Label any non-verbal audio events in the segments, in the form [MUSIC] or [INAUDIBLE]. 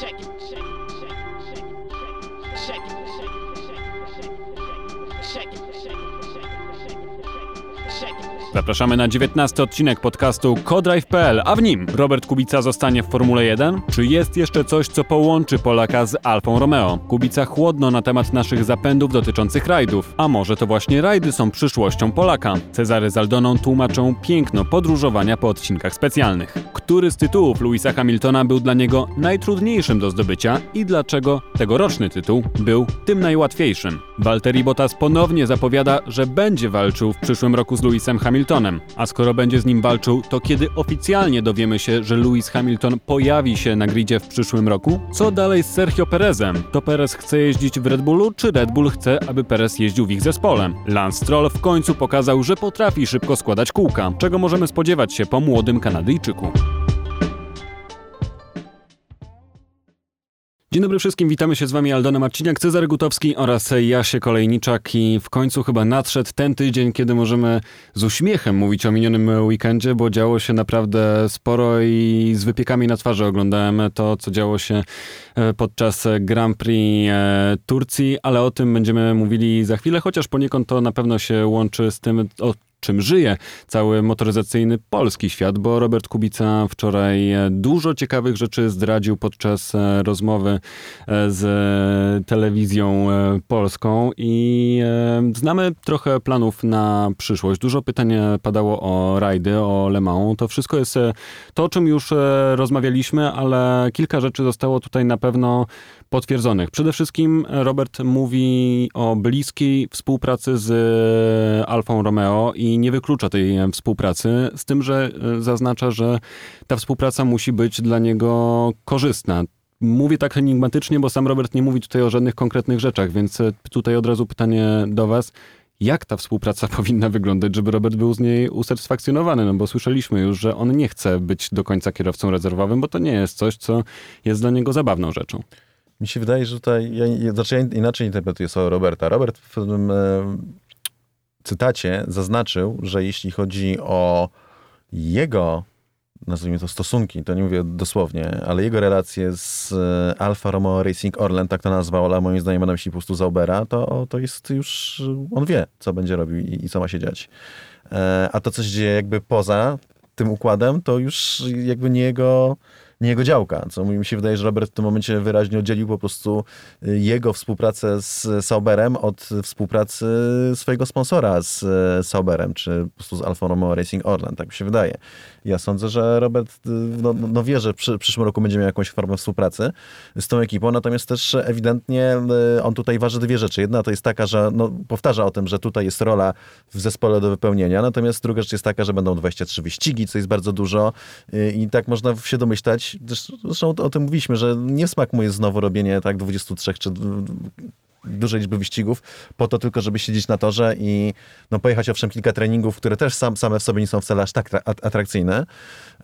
check it. Zapraszamy na 19 odcinek podcastu Codrive.pl, a w nim Robert Kubica zostanie w Formule 1? Czy jest jeszcze coś, co połączy Polaka z Alfą Romeo? Kubica chłodno na temat naszych zapędów dotyczących rajdów. A może to właśnie rajdy są przyszłością Polaka? Cezary z Aldoną tłumaczą piękno podróżowania po odcinkach specjalnych. Który z tytułów Louisa Hamiltona był dla niego najtrudniejszym do zdobycia i dlaczego tegoroczny tytuł był tym najłatwiejszym? Valtteri Bottas ponownie zapowiada, że będzie walczył w przyszłym roku z Louisem Hamiltonem Hamiltonem. A skoro będzie z nim walczył, to kiedy oficjalnie dowiemy się, że Lewis Hamilton pojawi się na gridzie w przyszłym roku? Co dalej z Sergio Perezem? To Perez chce jeździć w Red Bullu, czy Red Bull chce, aby Perez jeździł w ich zespole? Lance Stroll w końcu pokazał, że potrafi szybko składać kółka. Czego możemy spodziewać się po młodym Kanadyjczyku? Dzień dobry wszystkim, witamy się z Wami Aldona Marciniak, Cezary Gutowski oraz Jasie Kolejniczak i w końcu chyba nadszedł ten tydzień, kiedy możemy z uśmiechem mówić o minionym weekendzie, bo działo się naprawdę sporo i z wypiekami na twarzy oglądałem to, co działo się e, podczas Grand Prix e, Turcji, ale o tym będziemy mówili za chwilę, chociaż poniekąd to na pewno się łączy z tym, o czym żyje cały motoryzacyjny polski świat, bo Robert Kubica wczoraj e, dużo ciekawych rzeczy zdradził podczas e, rozmowy e, z telewizją polską i znamy trochę planów na przyszłość. Dużo pytań padało o rajdy, o Le Mans. To wszystko jest to, o czym już rozmawialiśmy, ale kilka rzeczy zostało tutaj na pewno potwierdzonych. Przede wszystkim Robert mówi o bliskiej współpracy z Alfą Romeo i nie wyklucza tej współpracy, z tym, że e, zaznacza, że ta współpraca musi być dla niego korzystna. Mówię tak enigmatycznie, bo sam Robert nie mówi tutaj o żadnych konkretnych rzeczach, więc e, tutaj od razu pytanie do Was. Jak ta współpraca [LAUGHS] powinna wyglądać, żeby Robert był z niej usatysfakcjonowany? No bo słyszeliśmy już, że on nie chce być do końca kierowcą rezerwowym, bo to nie jest coś, co jest dla niego zabawną rzeczą. Mi się wydaje, że tutaj, ja, znaczy ja inaczej interpretuję słowo Roberta. Robert w pewnym cytacie zaznaczył, że jeśli chodzi o jego, nazwijmy to stosunki, to nie mówię dosłownie, ale jego relacje z e, Alfa Romeo Racing Orlen, tak to nazwał, ale moim zdaniem na myśli po prostu Zaubera, to, to jest już, on wie, co będzie robił i, i co ma się dziać. E, a to, co się dzieje jakby poza tym układem, to już jakby nie jego nie jego działka, co mi się wydaje, że Robert w tym momencie wyraźnie oddzielił po prostu y, jego współpracę z Sauberem od współpracy swojego sponsora z y, Sauberem, czy po prostu z Alfa Romeo Racing Orlen, tak mi się wydaje. Ja sądzę, że Robert y, no, no wie, że przy, przyszłym roku będzie miał jakąś formę współpracy z tą ekipą, natomiast też ewidentnie on tutaj waży dwie rzeczy. Jedna to jest taka, że no, powtarza o tym, że tutaj jest rola w zespole do wypełnienia, natomiast druga rzecz jest taka, że będą 23 wyścigi, co jest bardzo dużo i tak można się domyślać, zresztą o tym mówiliśmy, że nie smak mu jest znowu robienie tak 23 czy dużej liczby wyścigów, po to tylko, żeby siedzieć na torze i no, pojechać owszem kilka treningów, które też sam, same w sobie nie są wcale aż tak atrakcyjne.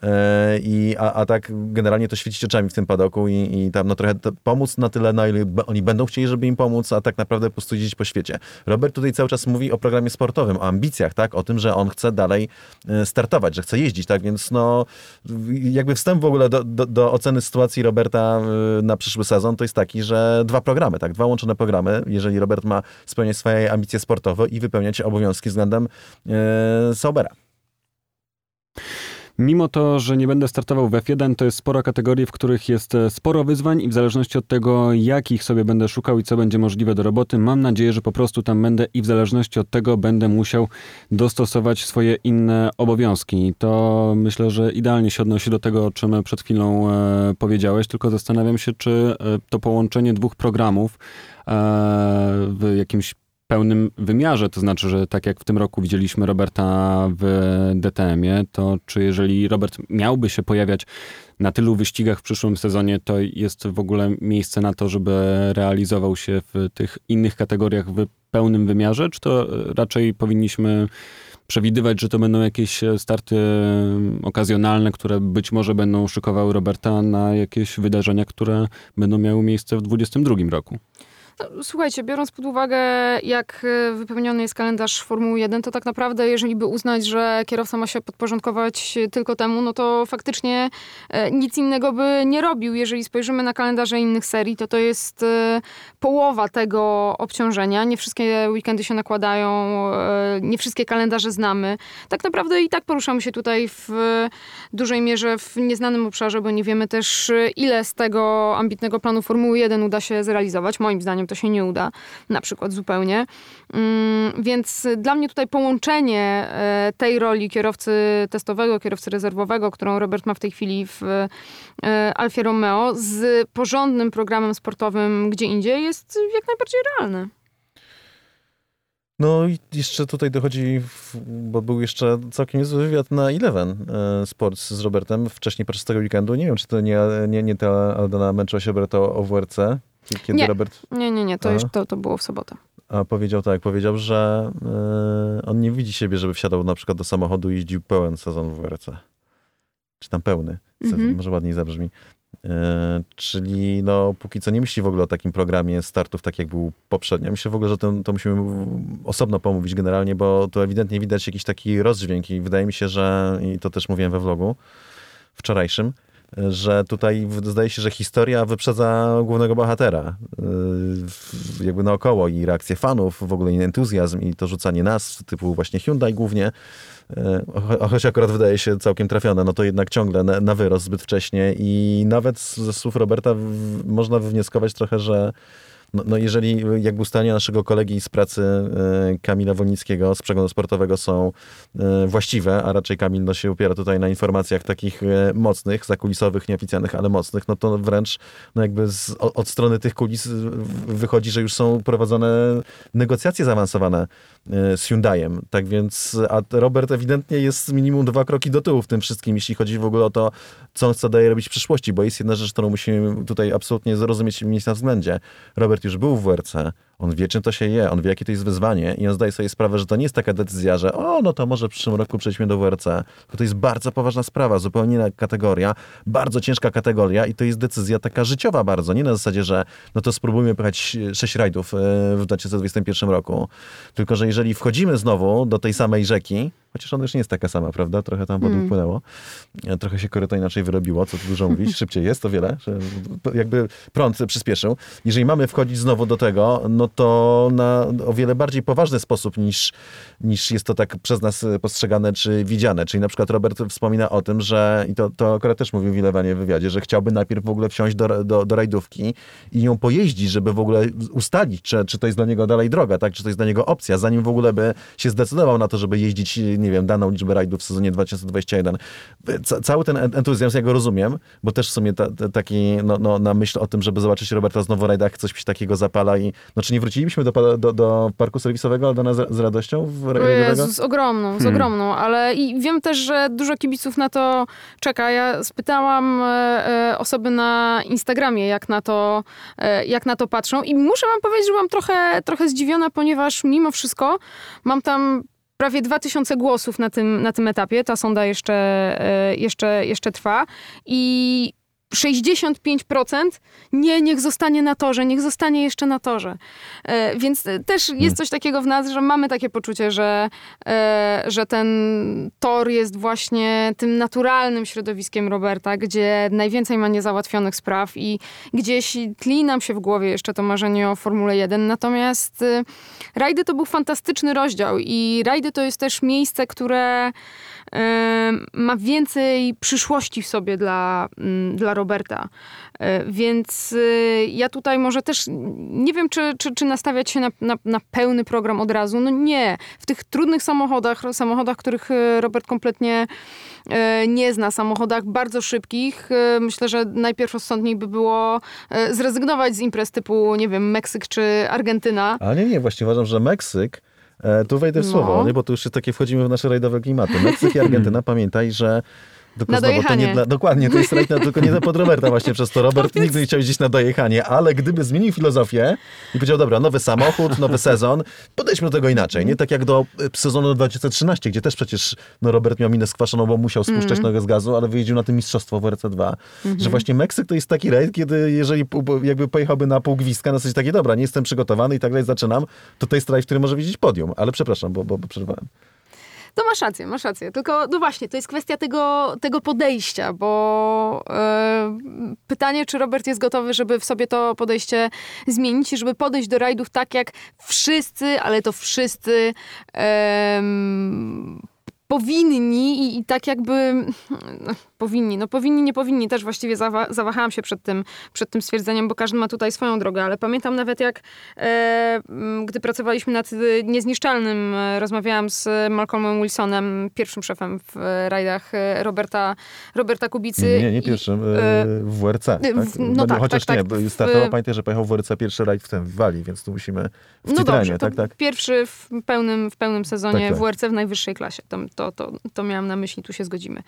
E, I, a, a tak generalnie to świecić oczami w tym padoku i, i tam no, trochę pomóc na tyle, na ile oni będą chcieli, żeby im pomóc, a tak naprawdę po prostu jeździć po świecie. Robert tutaj cały czas mówi o programie sportowym, o ambicjach, tak? O tym, że on chce dalej e, startować, że chce jeździć, tak? Więc no jakby wstęp w ogóle do, do, do oceny sytuacji Roberta e, na przyszły sezon to jest taki, że dwa programy, tak? Dwa łączone programy jeżeli Robert ma spełniać swoje ambicje sportowe i wypełniać obowiązki względem e, Saubera. Mimo to, że nie będę startował w F1, to jest spora kategorii, w których jest e, sporo wyzwań i w zależności od tego, jakich sobie będę szukał i co będzie możliwe do roboty, mam nadzieję, że po prostu tam będę i w zależności od tego będę musiał dostosować swoje inne obowiązki. To myślę, że idealnie się odnosi do tego, o czym przed chwilą e, powiedziałeś, tylko zastanawiam się, czy e, to połączenie dwóch programów w jakimś pełnym wymiarze, to znaczy, że tak jak w tym roku widzieliśmy Roberta w DTM-ie, to czy jeżeli Robert miałby się pojawiać na tylu wyścigach w przyszłym sezonie, to jest w ogóle miejsce na to, żeby realizował się w tych innych kategoriach w pełnym wymiarze, czy to raczej powinniśmy przewidywać, że to będą jakieś starty okazjonalne, które być może będą szykowały Roberta na jakieś wydarzenia, które będą miały miejsce w 2022 roku? No, słuchajcie, biorąc pod uwagę, jak e, wypełniony jest kalendarz Formuły 1, to tak naprawdę, jeżeli by uznać, że kierowca ma się podporządkować tylko temu, no to faktycznie e, nic innego by nie robił. Jeżeli spojrzymy na kalendarze innych serii, to to jest e, połowa tego obciążenia. Nie wszystkie weekendy się nakładają, nie wszystkie kalendarze znamy. Tak naprawdę i tak poruszamy się tutaj w dużej mierze w nieznanym obszarze, bo nie wiemy też, ile z tego ambitnego planu Formuły 1 uda się zrealizować. Moim zdaniem to się nie uda, na przykład zupełnie. Mm, więc dla mnie tutaj połączenie e, tej roli kierowcy testowego, kierowcy rezerwowego, którą Robert ma w tej chwili w e, Alfie Romeo, z porządnym programem sportowym gdzie indziej jest jak najbardziej realne. No i jeszcze tutaj dochodzi, bo był jeszcze całkiem niezły wywiad na Eleven e, Sports z Robertem wcześniej podczas tego weekendu. Nie wiem, czy to nie, nie, nie ta Aldona męczyła się Roberta o WRC, kiedy nie. Robert... Nie, nie, nie, to, już, to, to było w sobotę. A powiedział tak, powiedział, że yy, on nie widzi siebie, żeby wsiadał na przykład do samochodu i jeździł pełen sezon w WRC. Czy tam pełny. Mhm. Może ładniej zabrzmi. E, czyli no, póki co nie myśli w ogóle o takim programie startów, tak jak był poprzednio. Myślę w ogóle, że to, to musimy osobno pomówić generalnie, bo tu ewidentnie widać jakiś taki rozdźwięk i wydaje mi się, że, i to też mówiłem we vlogu wczorajszym, że tutaj zdaje się, że historia wyprzedza głównego bohatera. Yy, jakby naokoło i reakcje fanów, w ogóle i entuzjazm i to rzucanie nas, typu właśnie Hyundai głównie, yy, choć akurat wydaje się całkiem trafione, no to jednak ciągle na, na wyrost zbyt wcześnie i nawet ze słów Roberta można wywnioskować trochę, że no, no jeżeli jakby ustalenia naszego kolegi z pracy e, Kamila Wolnickiego z przeglądu sportowego są e, właściwe, a raczej Kamil no, się opiera tutaj na informacjach takich mocnych, zakulisowych, nieoficjalnych, ale mocnych, no to wręcz no jakby z, od strony tych kulis wychodzi, że już są prowadzone negocjacje zaawansowane z Hyundaiem. Tak więc, a Robert ewidentnie jest minimum dwa kroki do tyłu w tym wszystkim, jeśli chodzi w ogóle o to, co on chce robić w przyszłości, bo jest jedna rzecz, którą musimy tutaj absolutnie zrozumieć i mieć na względzie. Robert już był w WRC, on wie, czym to się je, on wie, jakie to jest wyzwanie i on zdaje sobie sprawę, że to nie jest taka decyzja, że o, no to może w przyszłym roku przejdźmy do WRC. To, to jest bardzo poważna sprawa, zupełnie inna kategoria, bardzo ciężka kategoria i to jest decyzja taka życiowa bardzo. Nie na zasadzie, że no to spróbujmy pojechać sześć rajdów e, w 2021 roku. Tylko, że jeżeli wchodzimy znowu do tej samej rzeki, chociaż ona już nie jest taka sama, prawda? Trochę tam wody mm. upłynęło. E, trochę się koryto inaczej wyrobiło, co tu dużo mówić. [LAUGHS] Szybciej jest, to wiele. Że jakby prąd przyspieszył. Jeżeli mamy wchodzić znowu do tego, no to na o wiele bardziej poważny sposób niż, niż jest to tak przez nas postrzegane czy widziane. Czyli na przykład Robert wspomina o tym, że, i to, to akurat też mówił Wilewanie w wywiadzie, że chciałby najpierw w ogóle wsiąść do, do, do rajdówki i ją pojeździć, żeby w ogóle ustalić, czy, czy to jest dla niego dalej droga, tak? czy to jest dla niego opcja, zanim w ogóle by się zdecydował na to, żeby jeździć, nie wiem, daną liczbę rajdów w sezonie 2021. cały ten entuzjazm, ja go rozumiem, bo też w sumie ta, ta, taki, no, no, na myśl o tym, żeby zobaczyć Roberta znowu w rajdach, coś mi takiego zapala i, no czy nie wrócilibyśmy do, do, do parku serwisowego Aldona z, z radością? W Jezu, z ogromną, z hmm. ogromną, ale i wiem też, że dużo kibiców na to czeka. Ja spytałam e, e, osoby na Instagramie, jak na to, e, jak na to patrzą i muszę wam powiedzieć, że byłam trochę, trochę zdziwiona, ponieważ mimo wszystko mam tam prawie 2000 głosów na tym, na tym etapie. Ta sonda jeszcze, jeszcze, jeszcze trwa. I 65% nie, niech zostanie na torze, niech zostanie jeszcze na torze. E, więc też jest hmm. coś takiego w nas, że mamy takie poczucie, że, e, że ten tor jest właśnie tym naturalnym środowiskiem Roberta, gdzie najwięcej ma niezałatwionych spraw i gdzieś tli nam się w głowie jeszcze to marzenie o Formule 1. Natomiast e, rajdy to był fantastyczny rozdział i rajdy to jest też miejsce, które ma więcej przyszłości w sobie dla, mm, dla Roberta. E, więc y, ja tutaj może też nie wiem, czy, czy, czy nastawiać się na, na, na, pełny program od razu. No nie. W tych trudnych samochodach, samochodach, których y, Robert kompletnie e, nie zna, samochodach bardzo szybkich, myślę, że najpierw rozsądniej by było e, zrezygnować z imprez typu, nie wiem, Meksyk czy Argentyna. Ale nie, nie, właśnie uważam, że Meksyk tu wejdę w no. słowo, nie? bo tu już takie wchodzimy w nasze rajdowe klimaty. Meksyk i Argentyna, [LAUGHS] pamiętaj, że Tylko Na znowu, to nie dla, dokładnie, to jest rajd na, tylko nie pod Roberta właśnie przez to. [LAUGHS] Robert nigdy nie chciał jeździć na dojechanie, ale gdyby zmienił filozofię i powiedział, dobra, nowy samochód, nowy [LAUGHS] sezon, podejdźmy do tego inaczej. Nie tak jak do y, sezonu 2013, gdzie też przecież no, Robert miał minę skwaszoną, bo musiał spuszczać Mhm. nogę z gazu, ale wyjeździł na tym mistrzostwo w RC2. Że właśnie Meksyk to jest taki rajd, kiedy jeżeli jakby pojechałby na pół gwizdka, na zasadzie takie, dobra, nie jestem przygotowany i tak dalej, zaczynam, to to jest rajd, który może widzieć podium. Ale przepraszam, bo, bo, bo przerwałem. To masz rację, masz rację. Tylko, no właśnie, to jest kwestia tego, tego podejścia, bo e, pytanie, czy Robert jest gotowy, żeby w sobie to podejście zmienić i żeby podejść do rajdów tak, jak wszyscy, ale to wszyscy powinni i, i tak jakby no, powinni, no powinni, nie powinni, też właściwie zawa zawahałam się przed tym, przed tym stwierdzeniem, bo każdy ma tutaj swoją drogę, ale pamiętam nawet jak e, gdy pracowaliśmy nad Niezniszczalnym, e, rozmawiałam z Malcolmem Wilsonem, pierwszym szefem w e, rajdach e, Roberta, Roberta Kubicy. Nie, nie I- pierwszym, e, e, w WRC. Tak? w- no tak, Chociaż tak, nie, tak, bo w- startował, pamiętaj, że pojechał w WRC pierwszy rajd w tym, w Walii, więc tu musimy w No Citroenie, dobrze, tak, tak? pierwszy w pełnym, w pełnym sezonie Tak, tak. WRC w najwyższej klasie. To, to, to, to miałam na myśli, tu się zgodzimy.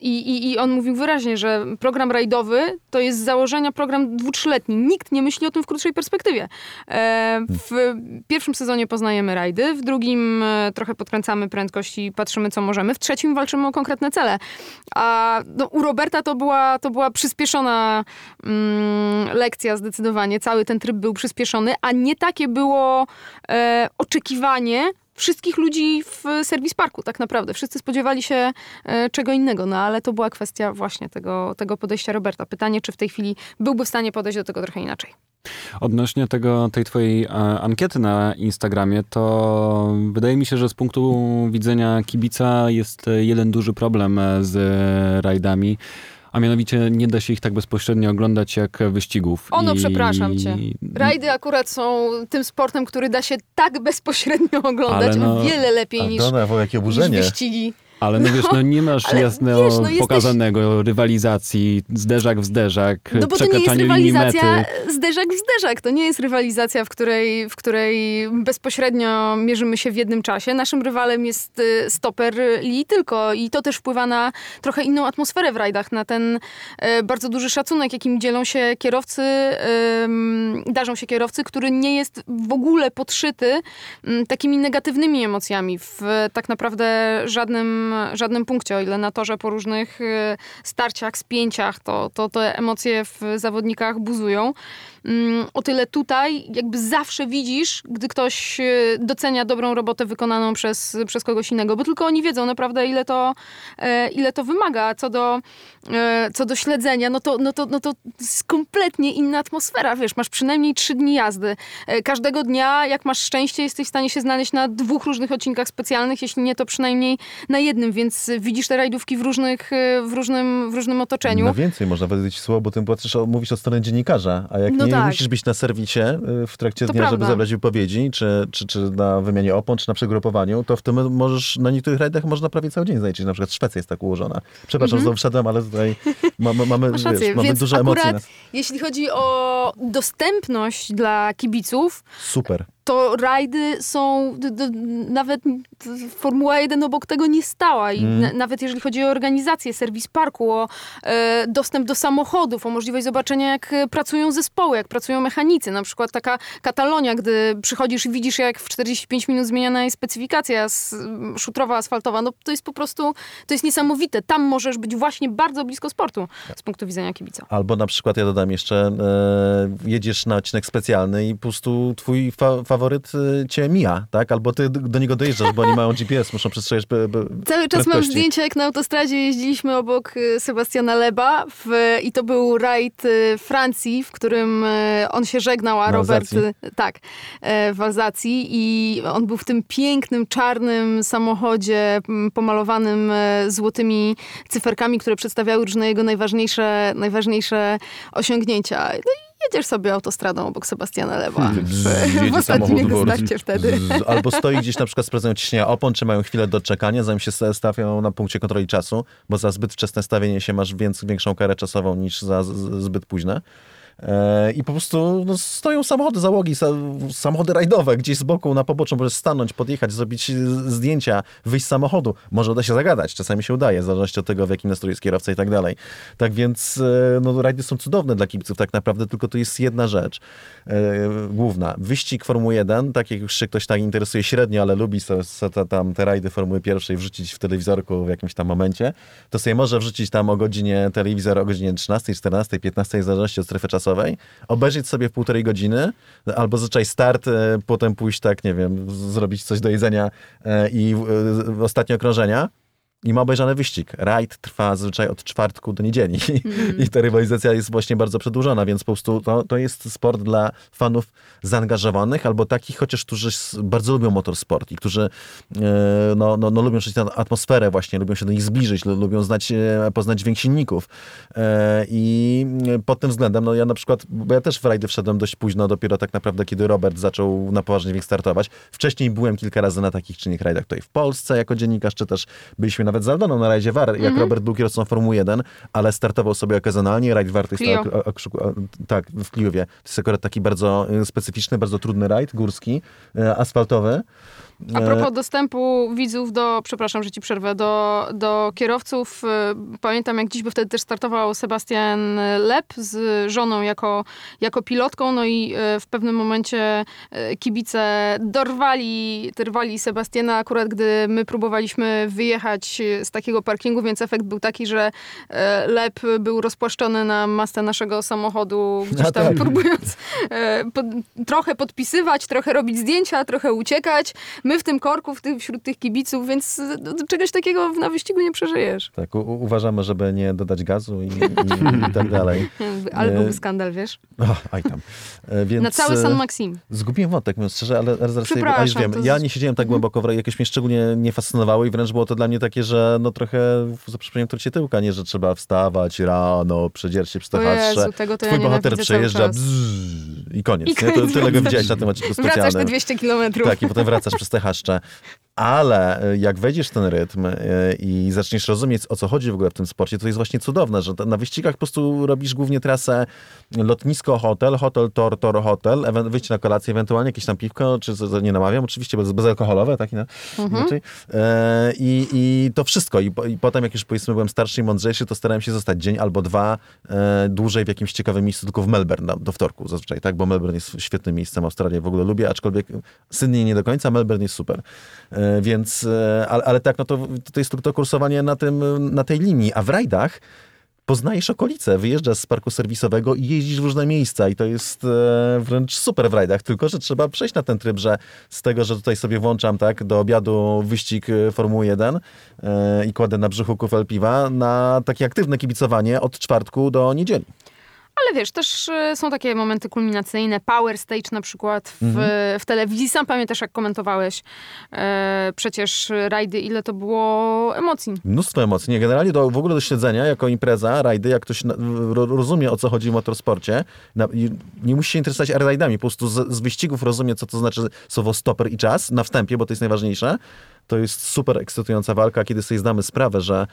I, i, I on mówił wyraźnie, że program rajdowy to jest z założenia program dwu-trzyletni. Nikt nie myśli o tym w krótszej perspektywie. E, w pierwszym sezonie poznajemy rajdy, w drugim e, trochę podkręcamy prędkość i patrzymy, co możemy, w trzecim walczymy o konkretne cele. A no, u Roberta to była, to była przyspieszona mm, lekcja zdecydowanie. Cały ten tryb był przyspieszony, a nie takie było e, oczekiwanie wszystkich ludzi w Service Parku, tak naprawdę. Wszyscy spodziewali się e, czego innego, no ale to była kwestia właśnie tego, tego podejścia Roberta. Pytanie, czy w tej chwili byłby w stanie podejść do tego trochę inaczej. Odnośnie tego, tej twojej e, ankiety na Instagramie, to wydaje mi się, że z punktu widzenia kibica jest e, jeden duży problem z rajdami. A mianowicie nie da się ich tak bezpośrednio oglądać jak wyścigów. Ono, I- przepraszam cię. Rajdy akurat są tym sportem, który da się tak bezpośrednio oglądać, no- o wiele lepiej niż, Aldona, wo, jakie niż oburzenie. wyścigi. Ale no wiesz, no nie masz [LAUGHS] jasno wiesz, no jesteś- pokazanego rywalizacji, zderzak w zderzak, No bo to nie jest rywalizacja zderzak w zderzak. To nie jest rywalizacja, w której, w której bezpośrednio mierzymy się w jednym czasie. Naszym rywalem jest y, stoper Lee tylko i to też wpływa na trochę inną atmosferę w rajdach, na ten e, bardzo duży szacunek, jakim dzielą się kierowcy, darzą się kierowcy, który nie jest w ogóle podszyty m, takimi negatywnymi emocjami w tak naprawdę żadnym, żadnym punkcie, o ile na torze po różnych e, starciach, spięciach, to, to te emocje w zawodnikach buzują. Mm, O tyle tutaj jakby zawsze widzisz, gdy ktoś e, docenia dobrą robotę wykonaną przez, przez kogoś innego, bo tylko oni wiedzą naprawdę, ile to, e, ile to wymaga. Co do, e, co do śledzenia, no to, no, to, no to jest kompletnie inna atmosfera, wiesz, masz przynajmniej trzy dni jazdy. Każdego dnia, jak masz szczęście, jesteś w stanie się znaleźć na dwóch różnych odcinkach specjalnych, jeśli nie, to przynajmniej na jednym, więc widzisz te rajdówki w, różnych, w, różnym, w różnym otoczeniu. Na więcej można powiedzieć słowo, bo tym o- mówisz o stronie dziennikarza, a jak No nie tak. musisz być na serwisie y, w trakcie To dnia, żeby prawda. zabrać wypowiedzi, czy, czy, czy na wymianie opon, czy na przegrupowaniu, to w tym możesz, na niektórych rajdach można prawie cały dzień znaleźć, na przykład Szwecja jest tak ułożona. Przepraszam, Mhm. znowu wszedłem, ale tutaj ma, ma, mamy, wiesz, mamy więc dużo emocji. jeśli chodzi o dostępność dla kibiców, Super. To rajdy są, d, d, nawet Formuła 1 obok tego nie stała. I Mm. na, nawet jeżeli chodzi o organizację, serwis parku, o e, dostęp do samochodów, o możliwość zobaczenia, jak e, pracują zespoły, jak pracują mechanicy. Na przykład taka Katalonia, gdy przychodzisz i widzisz, jak w 45 minut zmieniana jest specyfikacja szutrowa, asfaltowa, no to jest po prostu, to jest niesamowite. Tam możesz być właśnie bardzo blisko sportu z punktu widzenia kibica. Albo na przykład, ja dodam jeszcze, e, jedziesz na odcinek specjalny i po prostu twój fa faworyt e, cię mija, tak? Albo ty do niego dojeżdżasz, bo oni mają GPS, muszą przestrzegać Cały czas mam zdjęcia, jak na autostradzie jeździliśmy obok y, Sebastiana Leba w, i to był rajd y, Francji, w którym y, on się żegnał, a Robert... Y, Tak, e, w Alzacji i on był w tym pięknym, czarnym samochodzie pomalowanym e, złotymi cyferkami, które przedstawiały różne jego najważniejsze, najważniejsze osiągnięcia. No jedziesz sobie autostradą obok Sebastiana Leba w, w Jedzie ostatnim wtedy. Albo stoi gdzieś na przykład sprawdzają ciśnienia opon, czy mają chwilę do czekania, zanim się stawią na punkcie kontroli czasu, bo za zbyt wczesne stawienie się masz więc, większą karę czasową niż za zbyt późne. E, I po prostu no, stoją samochody, załogi, samochody rajdowe gdzieś z boku na poboczu, możesz stanąć, podjechać, zrobić zdjęcia, wyjść z samochodu. Może uda się zagadać, czasami się udaje, w zależności od tego, w jakim nastroju jest kierowca i tak dalej. Tak więc e, no, rajdy są cudowne dla kibiców tak naprawdę, tylko to jest jedna rzecz e, główna. Wyścig Formuły 1, tak jak już się ktoś tak interesuje średnio, ale lubi sobie, sobie tam te rajdy Formuły pierwszej wrzucić w telewizorku w jakimś tam momencie, to sobie może wrzucić tam o godzinie telewizor o godzinie 13, 14, 15, w zależności od strefy czasowej, obejrzeć sobie półtorej godziny, albo zazwyczaj start, e, potem pójść tak, nie wiem, zrobić coś do jedzenia e, i ostatnie okrążenia i ma obejrzany wyścig. Rajd trwa zazwyczaj od czwartku do niedzieli mm. i ta rywalizacja jest właśnie bardzo przedłużona, więc po prostu to, to jest sport dla fanów zaangażowanych albo takich chociaż, którzy bardzo lubią motorsport i którzy e, no, no, no, lubią czuć tę atmosferę właśnie, lubią się do nich zbliżyć, lubią znać, e, poznać dźwięk silników. E, I pod tym względem, no ja na przykład, bo ja też w rajdy wszedłem dość późno, dopiero tak naprawdę, kiedy Robert zaczął na poważnie startować. Wcześniej byłem kilka razy na takich czy innych rajdach tutaj w Polsce jako dziennikarz, czy też byliśmy na nawet z Aldoną na rajdzie VAR, jak mm -hmm. Robert był kierowcą Formuły 1, ale startował sobie okazjonalnie. Rajd VAR jest tak, w Kliuwie. To jest akurat taki bardzo y, specyficzny, bardzo trudny rajd górski, y, asfaltowy. A propos dostępu widzów do, przepraszam, że ci przerwę, do, do kierowców, y, pamiętam jak dziś, bo wtedy też startował Sebastian Lep z żoną jako, jako pilotką, no i y, w pewnym momencie y, kibice dorwali, dorwali Sebastiana akurat, gdy my próbowaliśmy wyjechać z takiego parkingu, więc efekt był taki, że Lep był rozpłaszczony na masę naszego samochodu, gdzieś tam tak. próbując pod, trochę podpisywać, trochę robić zdjęcia, trochę uciekać. My my w tym korku, w tym, wśród tych kibiców, więc czegoś takiego na wyścigu nie przeżyjesz. Tak, uważamy, żeby nie dodać gazu i, i, i tak dalej. [LAUGHS] Ale byłby skandal, wiesz? [LAUGHS] Oh, aj tam. E, więc, na cały San Maxim. Zgubiłem wątek, mówiąc szczerze, ale, zaraz sobie, a już wiem, ja nie siedziałem tak głęboko w jakoś mnie szczególnie nie fascynowało i wręcz było to dla mnie takie, że no trochę za przeproszeniem to tyłka, nie, że trzeba wstawać rano, przedzierć się przy teatrze. Twój ja bohater przejeżdża i koniec. I koniec. Nie? To tyle go widziałeś na tym odcinku specjalnym. Wracasz te 200 kilometrów. Tak, i potem wracasz przez [LAUGHS] te haszcze. Ale e, jak wejdziesz w ten rytm e, i zaczniesz rozumieć, o co chodzi w ogóle w tym sporcie, to jest właśnie cudowne, że na wyścigach po prostu robisz głównie trasę lotnisko, hotel, hotel, tor, tor, hotel, wyjście na kolację, ewentualnie jakieś tam piwko, czy nie namawiam, oczywiście bez, bezalkoholowe, tak mhm. inaczej. E, I, I to wszystko. I, I, potem, jak już powiedzmy byłem starszy i mądrzejszy, to starałem się zostać dzień albo dwa dłużej w jakimś ciekawym miejscu, tylko w Melbourne do, do wtorku zazwyczaj, tak? Bo Melbourne jest świetnym miejscem, Australię w ogóle lubię, aczkolwiek Sydney nie do końca, Melbourne jest super. E, więc, e, ale, ale tak, no to, to jest to kursowanie na, tym, na tej linii, a w rajdach poznajesz okolice, wyjeżdżasz z parku serwisowego i jeździsz w różne miejsca i to jest e, wręcz super w rajdach, tylko że trzeba przejść na ten tryb, że z tego, że tutaj sobie włączam tak do obiadu wyścig Formuły 1 i kładę na brzuchu kufel piwa na takie aktywne kibicowanie od czwartku do niedzieli. Ale wiesz, też y, są takie momenty kulminacyjne, power stage na przykład w, mhm. w telewizji. Sam pamiętasz, jak komentowałeś e, przecież rajdy, ile to było emocji. Mnóstwo emocji. Nie, generalnie do, w ogóle do śledzenia jako impreza, rajdy, jak ktoś na, rozumie, o co chodzi w motorsporcie, na, nie musi się interesować rajdami, po prostu z, z wyścigów rozumie, co to znaczy słowo stoper i czas na wstępie, bo to jest najważniejsze. To jest super ekscytująca walka, kiedy sobie zdamy sprawę, że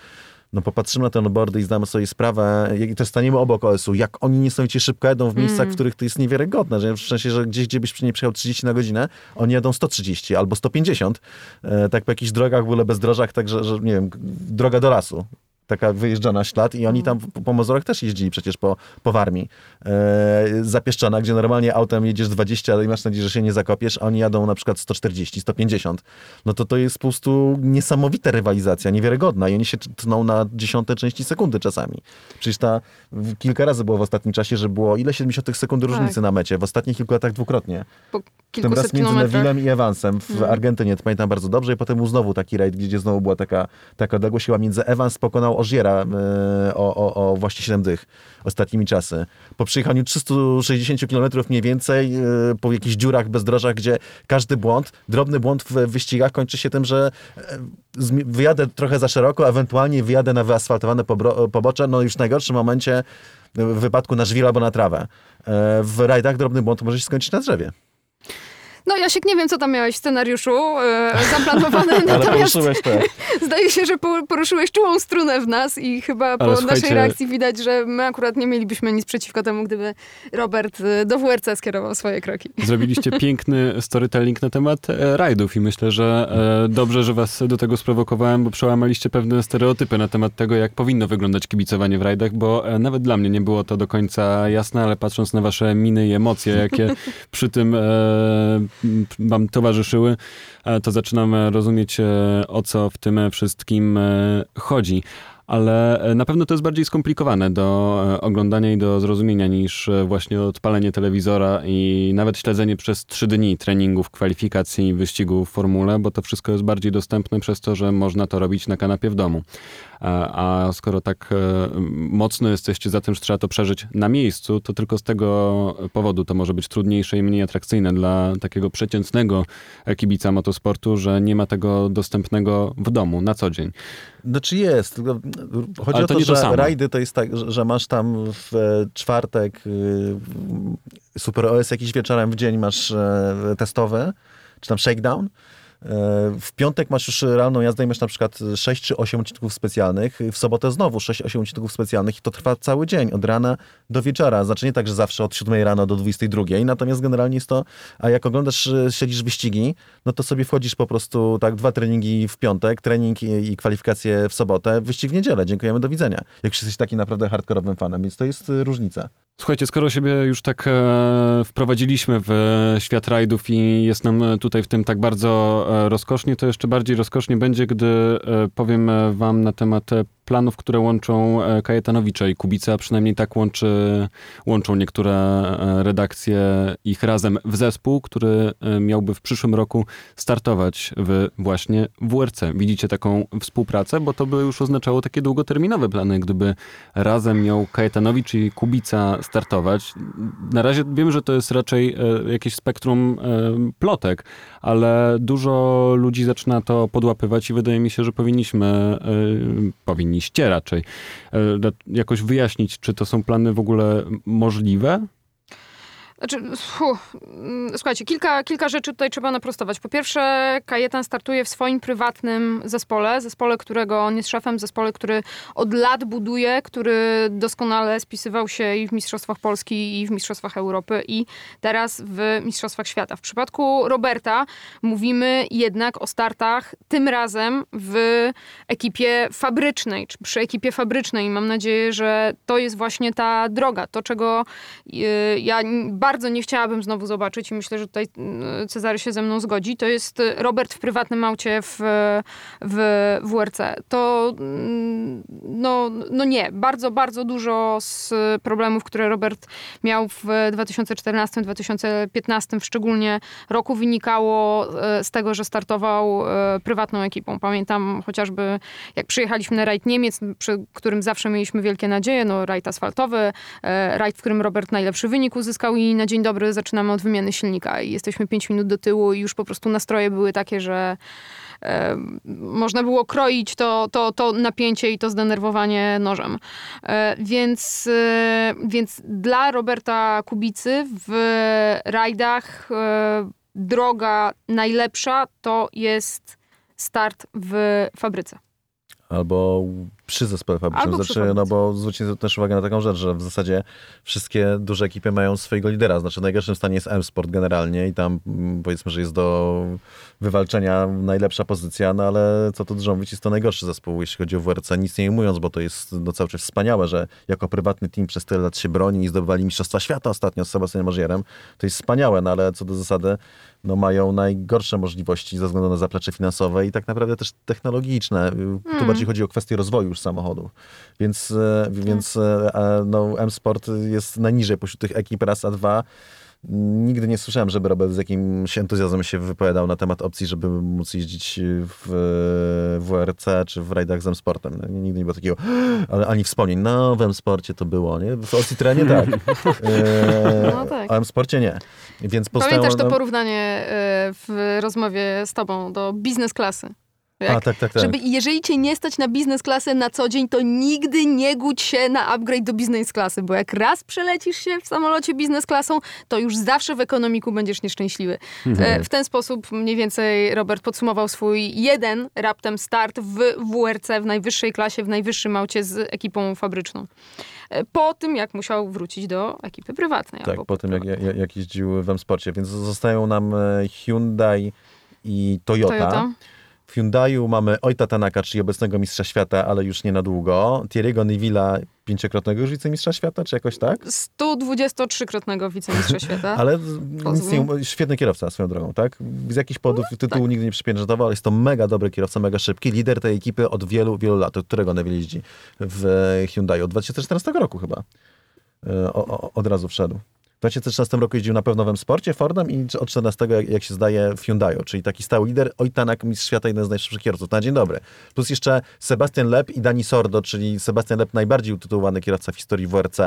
no popatrzymy na te onboardy i zdamy sobie sprawę, i też staniemy obok OS-u, jak oni niesamowicie szybko jadą w miejscach, mm. w których to jest niewiarygodne, że w sensie, że gdzieś, gdzie byś nie przejechał 30 na godzinę, oni jadą 130 albo 150, e, tak po jakichś drogach, w ogóle bezdrożach, tak, że, że nie wiem, droga do lasu taka wyjeżdża na ślad i oni tam po, po Mozorach też jeździli przecież po, po Warmii. E, zapieszczona, gdzie normalnie autem jedziesz 20 i masz nadzieję, że się nie zakopiesz, a oni jadą na przykład 140, 150. No to to jest po prostu niesamowita rywalizacja, niewiarygodna i oni się tną na dziesiąte części sekundy czasami. Przecież ta kilka razy było w ostatnim czasie, że było ile 70 sekund różnicy tak. na mecie. W ostatnich kilku latach dwukrotnie. Po Tym raz między Nevillem i Evansem w mm. Argentynie, to pamiętam bardzo dobrze i potem był znowu taki rajd, gdzie znowu była taka, taka odległość, chyba między Evans pokonał Ożiera e, o, o, o właśnie 7 dych ostatnimi czasy. Po przyjechaniu 360 km mniej więcej, e, po jakichś dziurach, bezdrożach, gdzie każdy błąd, drobny błąd w wyścigach kończy się tym, że e, wyjadę trochę za szeroko, ewentualnie wyjadę na wyasfaltowane pobocze, no już w najgorszym momencie w wypadku na żwir albo na trawę. W rajdach drobny błąd może się skończyć na drzewie. No Jasiek, nie wiem, co tam miałeś w scenariuszu e, zaplanowane, [LAUGHS] [LAUGHS] natomiast [LAUGHS] zdaje się, że po- poruszyłeś czułą strunę w nas i chyba po Ale naszej słuchajcie- reakcji widać, że my akurat nie mielibyśmy nic przeciwko temu, gdyby Robert e, do WRC skierował swoje kroki. Zrobiliście piękny storytelling na temat e, rajdów i myślę, że dobrze, że was do tego sprowokowałem, bo przełamaliście pewne stereotypy na temat tego, jak powinno wyglądać kibicowanie w rajdach, bo nawet dla mnie nie było to do końca jasne, ale patrząc na wasze miny i emocje, jakie przy tym wam towarzyszyły, e, to zaczynam rozumieć, e, o co w tym wszystkim e, chodzi. Ale na pewno to jest bardziej skomplikowane do oglądania i do zrozumienia niż właśnie odpalenie telewizora i nawet śledzenie przez trzy dni treningów, kwalifikacji, wyścigów w formule, bo to wszystko jest bardziej dostępne przez to, że można to robić na kanapie w domu. A, a skoro tak e, mocno jesteście za tym, że trzeba to przeżyć na miejscu, to tylko z tego powodu to może być trudniejsze i mniej atrakcyjne dla takiego przeciętnego kibica motosportu, że nie ma tego dostępnego w domu na co dzień. Znaczy jest, chodzi Ale o to to, to że samo. rajdy to jest tak, że, masz tam w e, czwartek y, Super OS jakiś wieczorem w dzień masz e, testowy, czy tam shakedown. E, W piątek masz już realną jazdę i masz na przykład 6 czy 8 odcinków specjalnych. W sobotę znowu 6-8 odcinków specjalnych i to trwa cały dzień, od rana do wieczora. Znaczy nie tak, że zawsze od 7 rano do 22, natomiast generalnie jest to, a jak oglądasz, e, śledzisz wyścigi, no to sobie wchodzisz po prostu tak dwa treningi w piątek, trening i, kwalifikacje w sobotę, wyścig w niedzielę. Dziękujemy, do widzenia. Jak jesteś takim naprawdę hardkorowym fanem, więc to jest e, różnica. Słuchajcie, skoro siebie już tak e, wprowadziliśmy w e, świat rajdów i jest nam e, tutaj w tym tak bardzo e, rozkosznie, to jeszcze bardziej rozkosznie będzie, gdy e, powiem e, wam na temat planów, które łączą e, Kajetanowicza i Kubica, przynajmniej tak łączy, łączą niektóre e, redakcje ich razem w zespół, który e, miałby w przyszłym roku startować w właśnie WRC. Widzicie taką współpracę, bo to by już oznaczało takie długoterminowe plany, gdyby razem miał Kajetanowicz i Kubica startować. Na razie wiem, że to jest raczej jakieś spektrum plotek, ale dużo ludzi zaczyna to podłapywać i wydaje mi się, że powinniśmy, e, powinniście raczej e, jakoś wyjaśnić, czy to są plany w ogóle możliwe. Znaczy, fu, mm, słuchajcie, kilka, kilka rzeczy tutaj trzeba naprostować. Po pierwsze, Kajetan startuje w swoim prywatnym zespole, zespole, którego on jest szefem, zespole, który od lat buduje, który doskonale spisywał się i w Mistrzostwach Polski, i w Mistrzostwach Europy, i teraz w Mistrzostwach Świata. W przypadku Roberta mówimy jednak o startach tym razem w ekipie fabrycznej, czy przy ekipie fabrycznej. Mam nadzieję, że to jest właśnie ta droga, to czego y, ja n- bardzo nie chciałabym znowu zobaczyć i myślę, że tutaj y, Cezary się ze mną zgodzi, to jest y, Robert w prywatnym aucie w, w WRC. To mm, no, no nie, bardzo, bardzo dużo z problemów, które Robert miał w 2014-2015 w szczególnie roku wynikało e, z tego, że startował prywatną ekipą. Pamiętam chociażby jak przyjechaliśmy na rajd Niemiec, przy którym zawsze mieliśmy wielkie nadzieje, no rajd asfaltowy, rajd, w którym Robert najlepszy wynik uzyskał i na dzień dobry zaczynamy od wymiany silnika i jesteśmy 5 minut do tyłu i już po prostu nastroje były takie, że e, można było kroić to, to, to napięcie i to zdenerwowanie nożem. E, więc, e, więc dla Roberta Kubicy w rajdach e, droga najlepsza to jest start w fabryce. Albo przy zespole fabrycznym. Albo Znaczy, no bo zwróćcie też uwagę na taką rzecz, że w zasadzie wszystkie duże ekipy mają swojego lidera. Znaczy w najgorszym stanie jest M-Sport generalnie i tam mm, powiedzmy, że jest do wywalczenia najlepsza pozycja, no ale co tu dużo mówić, jest to najgorszy zespół, jeśli chodzi o WRC. Nic nie ujmując, bo to jest no, cały czas wspaniałe, że jako prywatny team przez tyle lat się broni i zdobywali Mistrzostwa Świata ostatnio z Sebastianem Możierem. To jest wspaniałe, no ale co do zasady no, mają najgorsze możliwości ze względu na zaplecze finansowe i tak naprawdę też technologiczne. Tu bardziej chodzi o kwestię rozwoju już samochodów. Więc, e, więc e, no, M-Sport jest najniżej pośród tych ekip raz a dwa. Nigdy nie słyszałem, żeby Robert z jakimś entuzjazmem się wypowiadał na temat opcji, żeby móc jeździć w WRC czy w rajdach z M-Sportem. No, Nigdy nie było takiego, ale ani wspomnień, no w M-Sporcie to było, nie? W Ocitrenie tak. [LAUGHS] E, No tak. A M-Sporcie nie. Więc powstało, Pamiętasz to porównanie w rozmowie z tobą do biznes klasy? Jak, A, tak, tak, tak. Żeby, jeżeli cię nie stać na biznes klasę na co dzień, to nigdy nie gódź się na upgrade do biznes klasy, bo jak raz przelecisz się w samolocie biznes klasą, to już zawsze w ekonomiku będziesz nieszczęśliwy. Mhm. E, w ten sposób mniej więcej Robert podsumował swój jeden raptem start w WRC w najwyższej klasie, w najwyższym aucie z ekipą fabryczną. E, po tym, jak musiał wrócić do ekipy prywatnej. Tak, po tym jak, jak, jak jeździł w M-Sporcie, więc zostają nam e, Hyundai i Toyota. Toyota. W Hyundaiu mamy Ojta Tanaka, czyli obecnego mistrza świata, ale już nie na długo. Thierry'ego Neville'a, pięciokrotnego już wicemistrza świata, czy jakoś tak? 123-krotnego wicemistrza [LAUGHS] świata. Ale nie, świetny kierowca swoją drogą, tak? Z jakichś powodów No, tytułu tak. nigdy nie przypieczętował, ale jest to mega dobry kierowca, mega szybki, lider tej ekipy od wielu, wielu lat, od którego Neville jeździ w Hyundai, od 2014 roku chyba. E, O, o, od razu wszedł. W 2013 roku jeździł na pewno w sporcie Fordem i od 14 jak, jak się zdaje w Hyundaiu, czyli taki stały lider, Ojtanak, mistrz świata, jeden z najszybszych kierowców. Na dzień dobry. Plus jeszcze Sebastian Lep i Dani Sordo, czyli Sebastian Lep najbardziej utytułowany kierowca w historii WRC,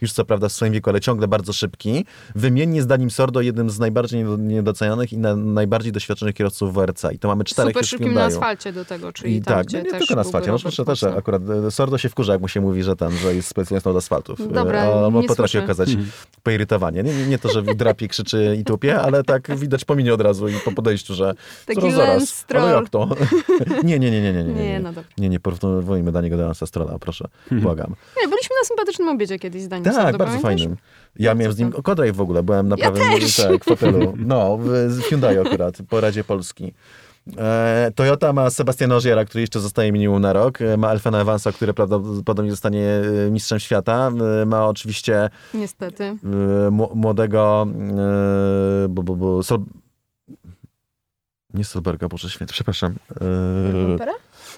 już co prawda w swoim wieku, ale ciągle bardzo szybki. Wymiennie z Danim Sordo jednym z najbardziej niedo- niedocenianych i na, najbardziej doświadczonych kierowców WRC. I to mamy czterech Super szybkim na asfalcie do tego, czyli I tam, tak, gdzie nie też tylko na asfalcie. No, proszę też akurat e, Sordo się wkurza, jak mu się mówi, że tam, że jest specjalistą od asfaltów. Dobra, E, On nie potrafi słyszę. okazać poirytowanie. Nie, nie, nie to, że drapie, krzyczy i tupie, ale tak widać po minie od razu i po podejściu, że Taki zaraz, ale jak to? [LAUGHS] nie, nie, nie, nie, nie, nie, Nie, nie, no nie, nie porównujmy Daniego do Lance'a Strolla, proszę, błagam. Nie, byliśmy na sympatycznym obiedzie kiedyś z Daniem Tak, bardzo pamiętasz? fajnym. Ja miałem z nim kodaj w ogóle, byłem na Ja tak, fotelu. No, w, w Hyundai akurat, po Radzie Polski. E, Toyota ma Sebastiana Ogiera, który jeszcze zostaje minimum na rok. E, Ma Elfena Evansa, który prawdopodobnie zostanie e, mistrzem świata. Ma oczywiście Niestety. mł- młodego bo, bo, bo, Sol... nie Solberga, Boże święty, przepraszam. E,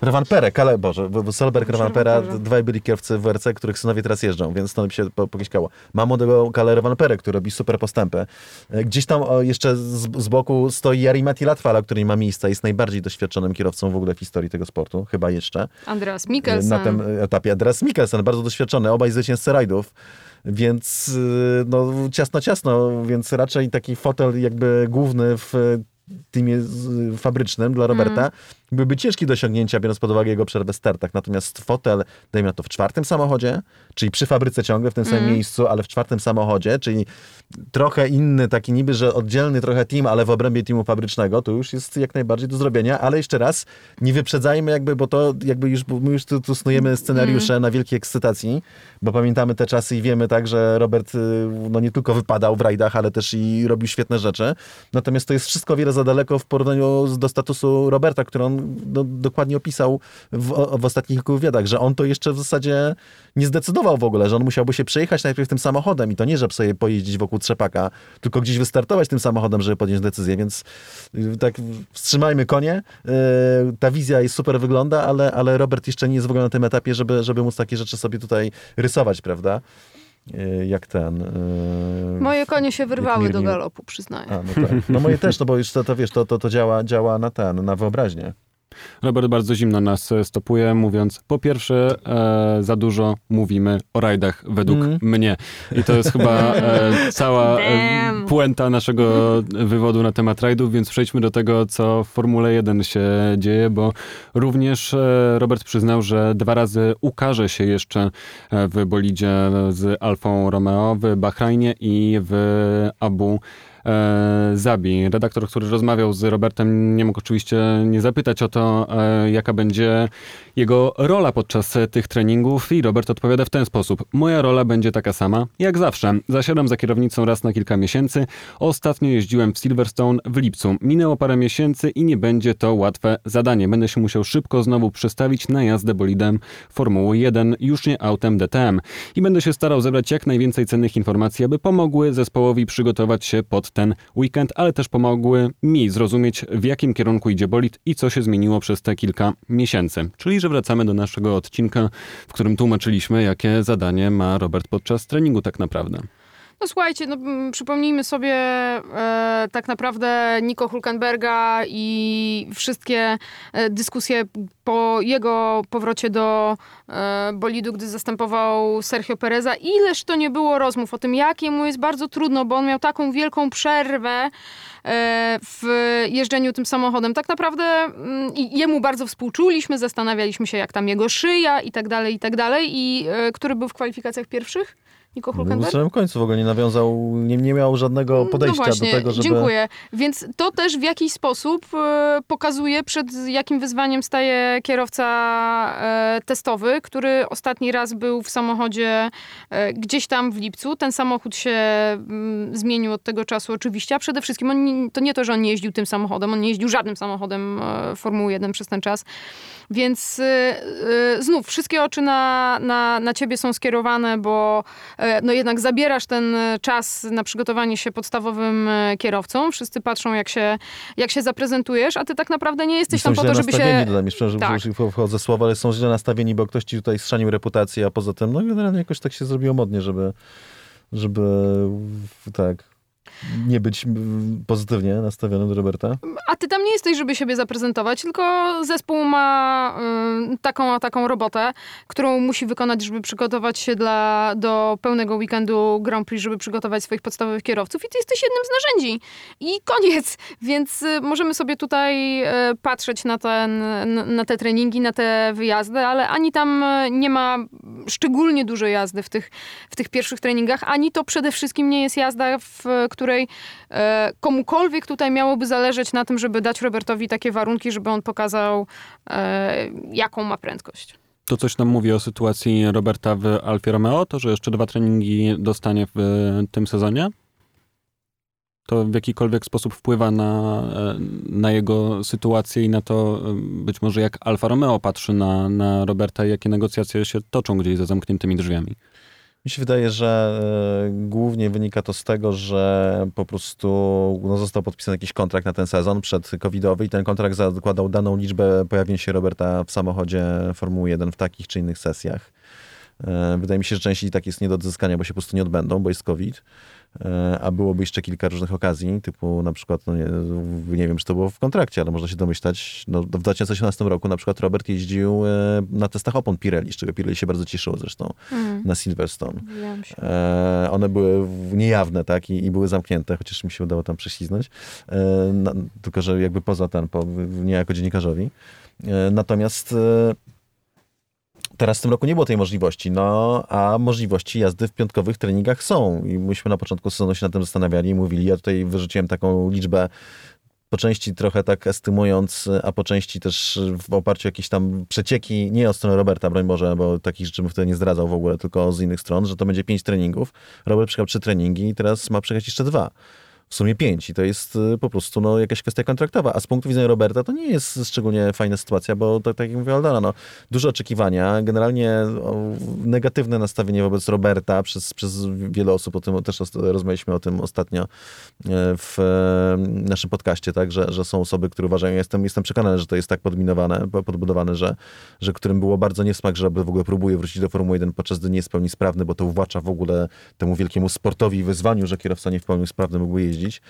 Pera? Ravanpere, Kale, Boże, bo bo Solberg, Ravanpere. dwaj byli kierowcy w WRC, których synowie teraz jeżdżą, więc to mi się po- pokiśkało. Ma młodego Kale Ravanpere, który robi super postępy. E, Gdzieś tam jeszcze z, z boku stoi Jari Matti Latvala, który nie ma miejsca, jest najbardziej doświadczonym kierowcą w ogóle w historii tego sportu, chyba jeszcze. Andreas E, Mikkelsen. Na tym etapie. Teraz Mikkelsen, bardzo doświadczony, obaj zwycięzcy rajdów. Więc y, no, ciasno, ciasno, więc raczej taki fotel jakby główny w teamie fabrycznym dla Roberta byłby ciężki do osiągnięcia, biorąc pod uwagę jego przerwę w startach. Natomiast fotel, dajmy na to w czwartym samochodzie, czyli przy fabryce ciągle w tym samym Mm. miejscu, ale w czwartym samochodzie, czyli trochę inny, taki niby, że oddzielny trochę team, ale w obrębie teamu fabrycznego, to już jest jak najbardziej do zrobienia, ale jeszcze raz, nie wyprzedzajmy jakby, bo to jakby już, my już tu, tu snujemy scenariusze na wielkiej ekscytacji, bo pamiętamy te czasy i wiemy tak, że Robert y, no nie tylko wypadał w rajdach, ale też i robił świetne rzeczy. Natomiast to jest wszystko wiele za daleko w porównaniu do statusu Roberta, który on no, dokładnie opisał w, w ostatnich kilku wywiadach, że on to jeszcze w zasadzie nie zdecydował w ogóle, że on musiałby się przejechać najpierw tym samochodem i to nie, żeby sobie pojeździć wokół trzepaka, tylko gdzieś wystartować tym samochodem, żeby podjąć decyzję, więc y, tak wstrzymajmy konie. Y, Ta wizja jest super wygląda, ale, ale Robert jeszcze nie jest w ogóle na tym etapie, żeby, żeby móc takie rzeczy sobie tutaj rysować, prawda? Y, Jak ten... y, Moje konie się wyrwały do galopu, przyznaję. A, no tak. No moje też, no bo już to, to wiesz, to, to, to działa, działa na ten, na wyobraźnię. Robert bardzo zimno nas e, stopuje, mówiąc, po pierwsze, e, za dużo mówimy o rajdach według Mm. mnie. I to jest chyba e, [LAUGHS] cała e, Damn. puenta naszego wywodu na temat rajdów, więc przejdźmy do tego, co w Formule 1 się dzieje, bo również e, Robert przyznał, że dwa razy ukaże się jeszcze w bolidzie z Alfą Romeo w Bahrajnie i w Abu e, Zabi. Redaktor, który rozmawiał z Robertem, nie mógł oczywiście nie zapytać o to, e, jaka będzie jego rola podczas tych treningów i Robert odpowiada w ten sposób. Moja rola będzie taka sama, jak zawsze. Zasiadam za kierownicą raz na kilka miesięcy. Ostatnio jeździłem w Silverstone w lipcu. Minęło parę miesięcy i nie będzie to łatwe zadanie. Będę się musiał szybko znowu przestawić na jazdę bolidem Formuły 1, już nie autem DTM. I będę się starał zebrać jak najwięcej cennych informacji, aby pomogły zespołowi przygotować się pod ten weekend, ale też pomogły mi zrozumieć, w jakim kierunku idzie bolid i co się zmieniło przez te kilka miesięcy. Czyli, że wracamy do naszego odcinka, w którym tłumaczyliśmy, jakie zadanie ma Robert podczas treningu tak naprawdę. No słuchajcie, no, mm, przypomnijmy sobie e, tak naprawdę Nico Hulkenberga i wszystkie e, dyskusje po jego powrocie do e, bolidu, gdy zastępował Sergio Pereza. Ileż to nie było rozmów o tym, jakie mu jest bardzo trudno, bo on miał taką wielką przerwę w jeżdżeniu tym samochodem. Tak naprawdę mm, jemu bardzo współczuliśmy, zastanawialiśmy się, jak tam jego szyja i tak dalej, i tak dalej. I e, który był w kwalifikacjach pierwszych? Był Hulkenberg? w samym końcu w ogóle nie nawiązał, nie, nie miał żadnego podejścia no właśnie, do tego, żeby... Dziękuję. Więc to też w jakiś sposób e, pokazuje, przed jakim wyzwaniem staje kierowca e, testowy, który ostatni raz był w samochodzie e, gdzieś tam w lipcu. Ten samochód się mm, zmienił od tego czasu oczywiście, a przede wszystkim on, to nie to, że on nie jeździł tym samochodem, on nie jeździł żadnym samochodem Formuły 1 przez ten czas. Więc znów wszystkie oczy na, na, na ciebie są skierowane, bo no jednak zabierasz ten e, czas na przygotowanie się podstawowym e, kierowcom. Wszyscy patrzą, jak się, jak się zaprezentujesz, a ty tak naprawdę nie jesteś tam po to, żeby się... dodam, jeszcze, że Tak. że wchodzę słowa, ale są źle nastawieni, bo ktoś ci tutaj strzanił reputację, a poza tym, no generalnie jakoś tak się zrobiło modnie, żeby, żeby tak, nie być pozytywnie nastawionym do Roberta. A ty tam nie jesteś, żeby siebie zaprezentować, tylko zespół ma y, taką a taką robotę, którą musi wykonać, żeby przygotować się dla, do pełnego weekendu Grand Prix, żeby przygotować swoich podstawowych kierowców i ty jesteś jednym z narzędzi. I koniec. [LAUGHS] Więc y, możemy sobie tutaj y, patrzeć na, ten, na, te treningi, na te wyjazdy, ale ani tam nie ma szczególnie dużo jazdy w tych, w tych pierwszych treningach, ani to przede wszystkim nie jest jazda, w której e, komukolwiek tutaj miałoby zależeć na tym, żeby dać Robertowi takie warunki, żeby on pokazał, e, jaką ma prędkość. To coś nam mówi o sytuacji Roberta w Alfie Romeo, to, że jeszcze dwa treningi dostanie w e, tym sezonie? To w jakikolwiek sposób wpływa na, e, na jego sytuację i na to e, być może jak Alfa Romeo patrzy na, na Roberta i jakie negocjacje się toczą gdzieś za zamkniętymi drzwiami. Mi się wydaje, że e, głównie wynika to z tego, że po prostu no, został podpisany jakiś kontrakt na ten sezon przed covidowy i ten kontrakt zakładał daną liczbę pojawień się Roberta w samochodzie Formuły 1 w takich czy innych sesjach. E, Wydaje mi się, że część i tak jest nie do odzyskania, bo się po prostu nie odbędą, bo jest COVID. E, A byłoby jeszcze kilka różnych okazji, typu na przykład, no nie, nie wiem, czy to było w kontrakcie, ale można się domyślać, no, w 2018 roku na przykład Robert jeździł e, na testach opon Pirelli, z czego Pirelli się bardzo cieszyło zresztą, na Silverstone. E, one były niejawne, tak, i, i były zamknięte, chociaż mi się udało tam prześliznąć. E, na, tylko, że jakby poza ten, po, nie jako dziennikarzowi. E, natomiast e, teraz w tym roku nie było tej możliwości, no, a możliwości jazdy w piątkowych treningach są. I myśmy na początku sezonu się nad tym zastanawiali i mówili, ja tutaj wyrzuciłem taką liczbę po części trochę tak estymując, a po części też w oparciu o jakieś tam przecieki, nie od strony Roberta, broń Boże, bo takich rzeczy bym wtedy nie zdradzał w ogóle, tylko z innych stron, że to będzie pięć treningów. Robert przyjechał trzy treningi i teraz ma przyjechać jeszcze dwa. W sumie pięć i to jest y, po prostu no, jakaś kwestia kontraktowa. A z punktu widzenia Roberta to nie jest szczególnie fajna sytuacja, bo to, tak jak mówiła Aldona, no, duże oczekiwania, generalnie negatywne nastawienie wobec Roberta przez, przez wiele osób, o tym też rozmawialiśmy o tym ostatnio e, w e, naszym podcaście, tak, że, że są osoby, które uważają, jestem, jestem przekonany, że to jest tak podminowane, po- podbudowane, że, że którym było bardzo niesmak, że w ogóle próbuje wrócić do Formuły 1, podczas gdy nie jest pełni sprawny, bo to uwłacza w ogóle temu wielkiemu sportowi wyzwaniu, że kierowca nie w pełni sprawny mógłby jeździć. gente.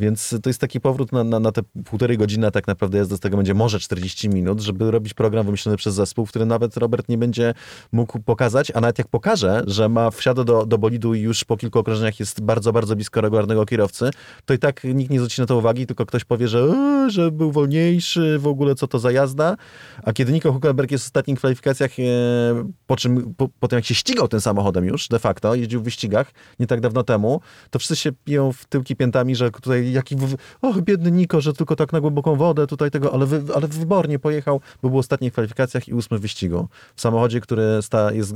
Więc to jest taki powrót na, na, na te półtorej godziny, tak naprawdę jazda z tego będzie może 40 minut, żeby robić program wymyślony przez zespół, w którym nawet Robert nie będzie mógł pokazać, a nawet jak pokaże, że ma wsiadę do, do bolidu i już po kilku okrążeniach jest bardzo, bardzo blisko regularnego kierowcy, to i tak nikt nie zwróci na to uwagi, tylko ktoś powie, że, e, że był wolniejszy, w ogóle co to za jazda. A kiedy Nico Huckelberg jest w ostatnich kwalifikacjach, e, po czym, po, po tym jak się ścigał tym samochodem już de facto, jeździł w wyścigach nie tak dawno temu, to wszyscy się piją w tyłki piętami, że tutaj jaki, w- och biedny Niko, że tylko tak na głęboką wodę tutaj tego, ale, wy, ale wybornie pojechał, bo był w ostatnich kwalifikacjach i ósmy w wyścigu. W samochodzie, który sta, jest e,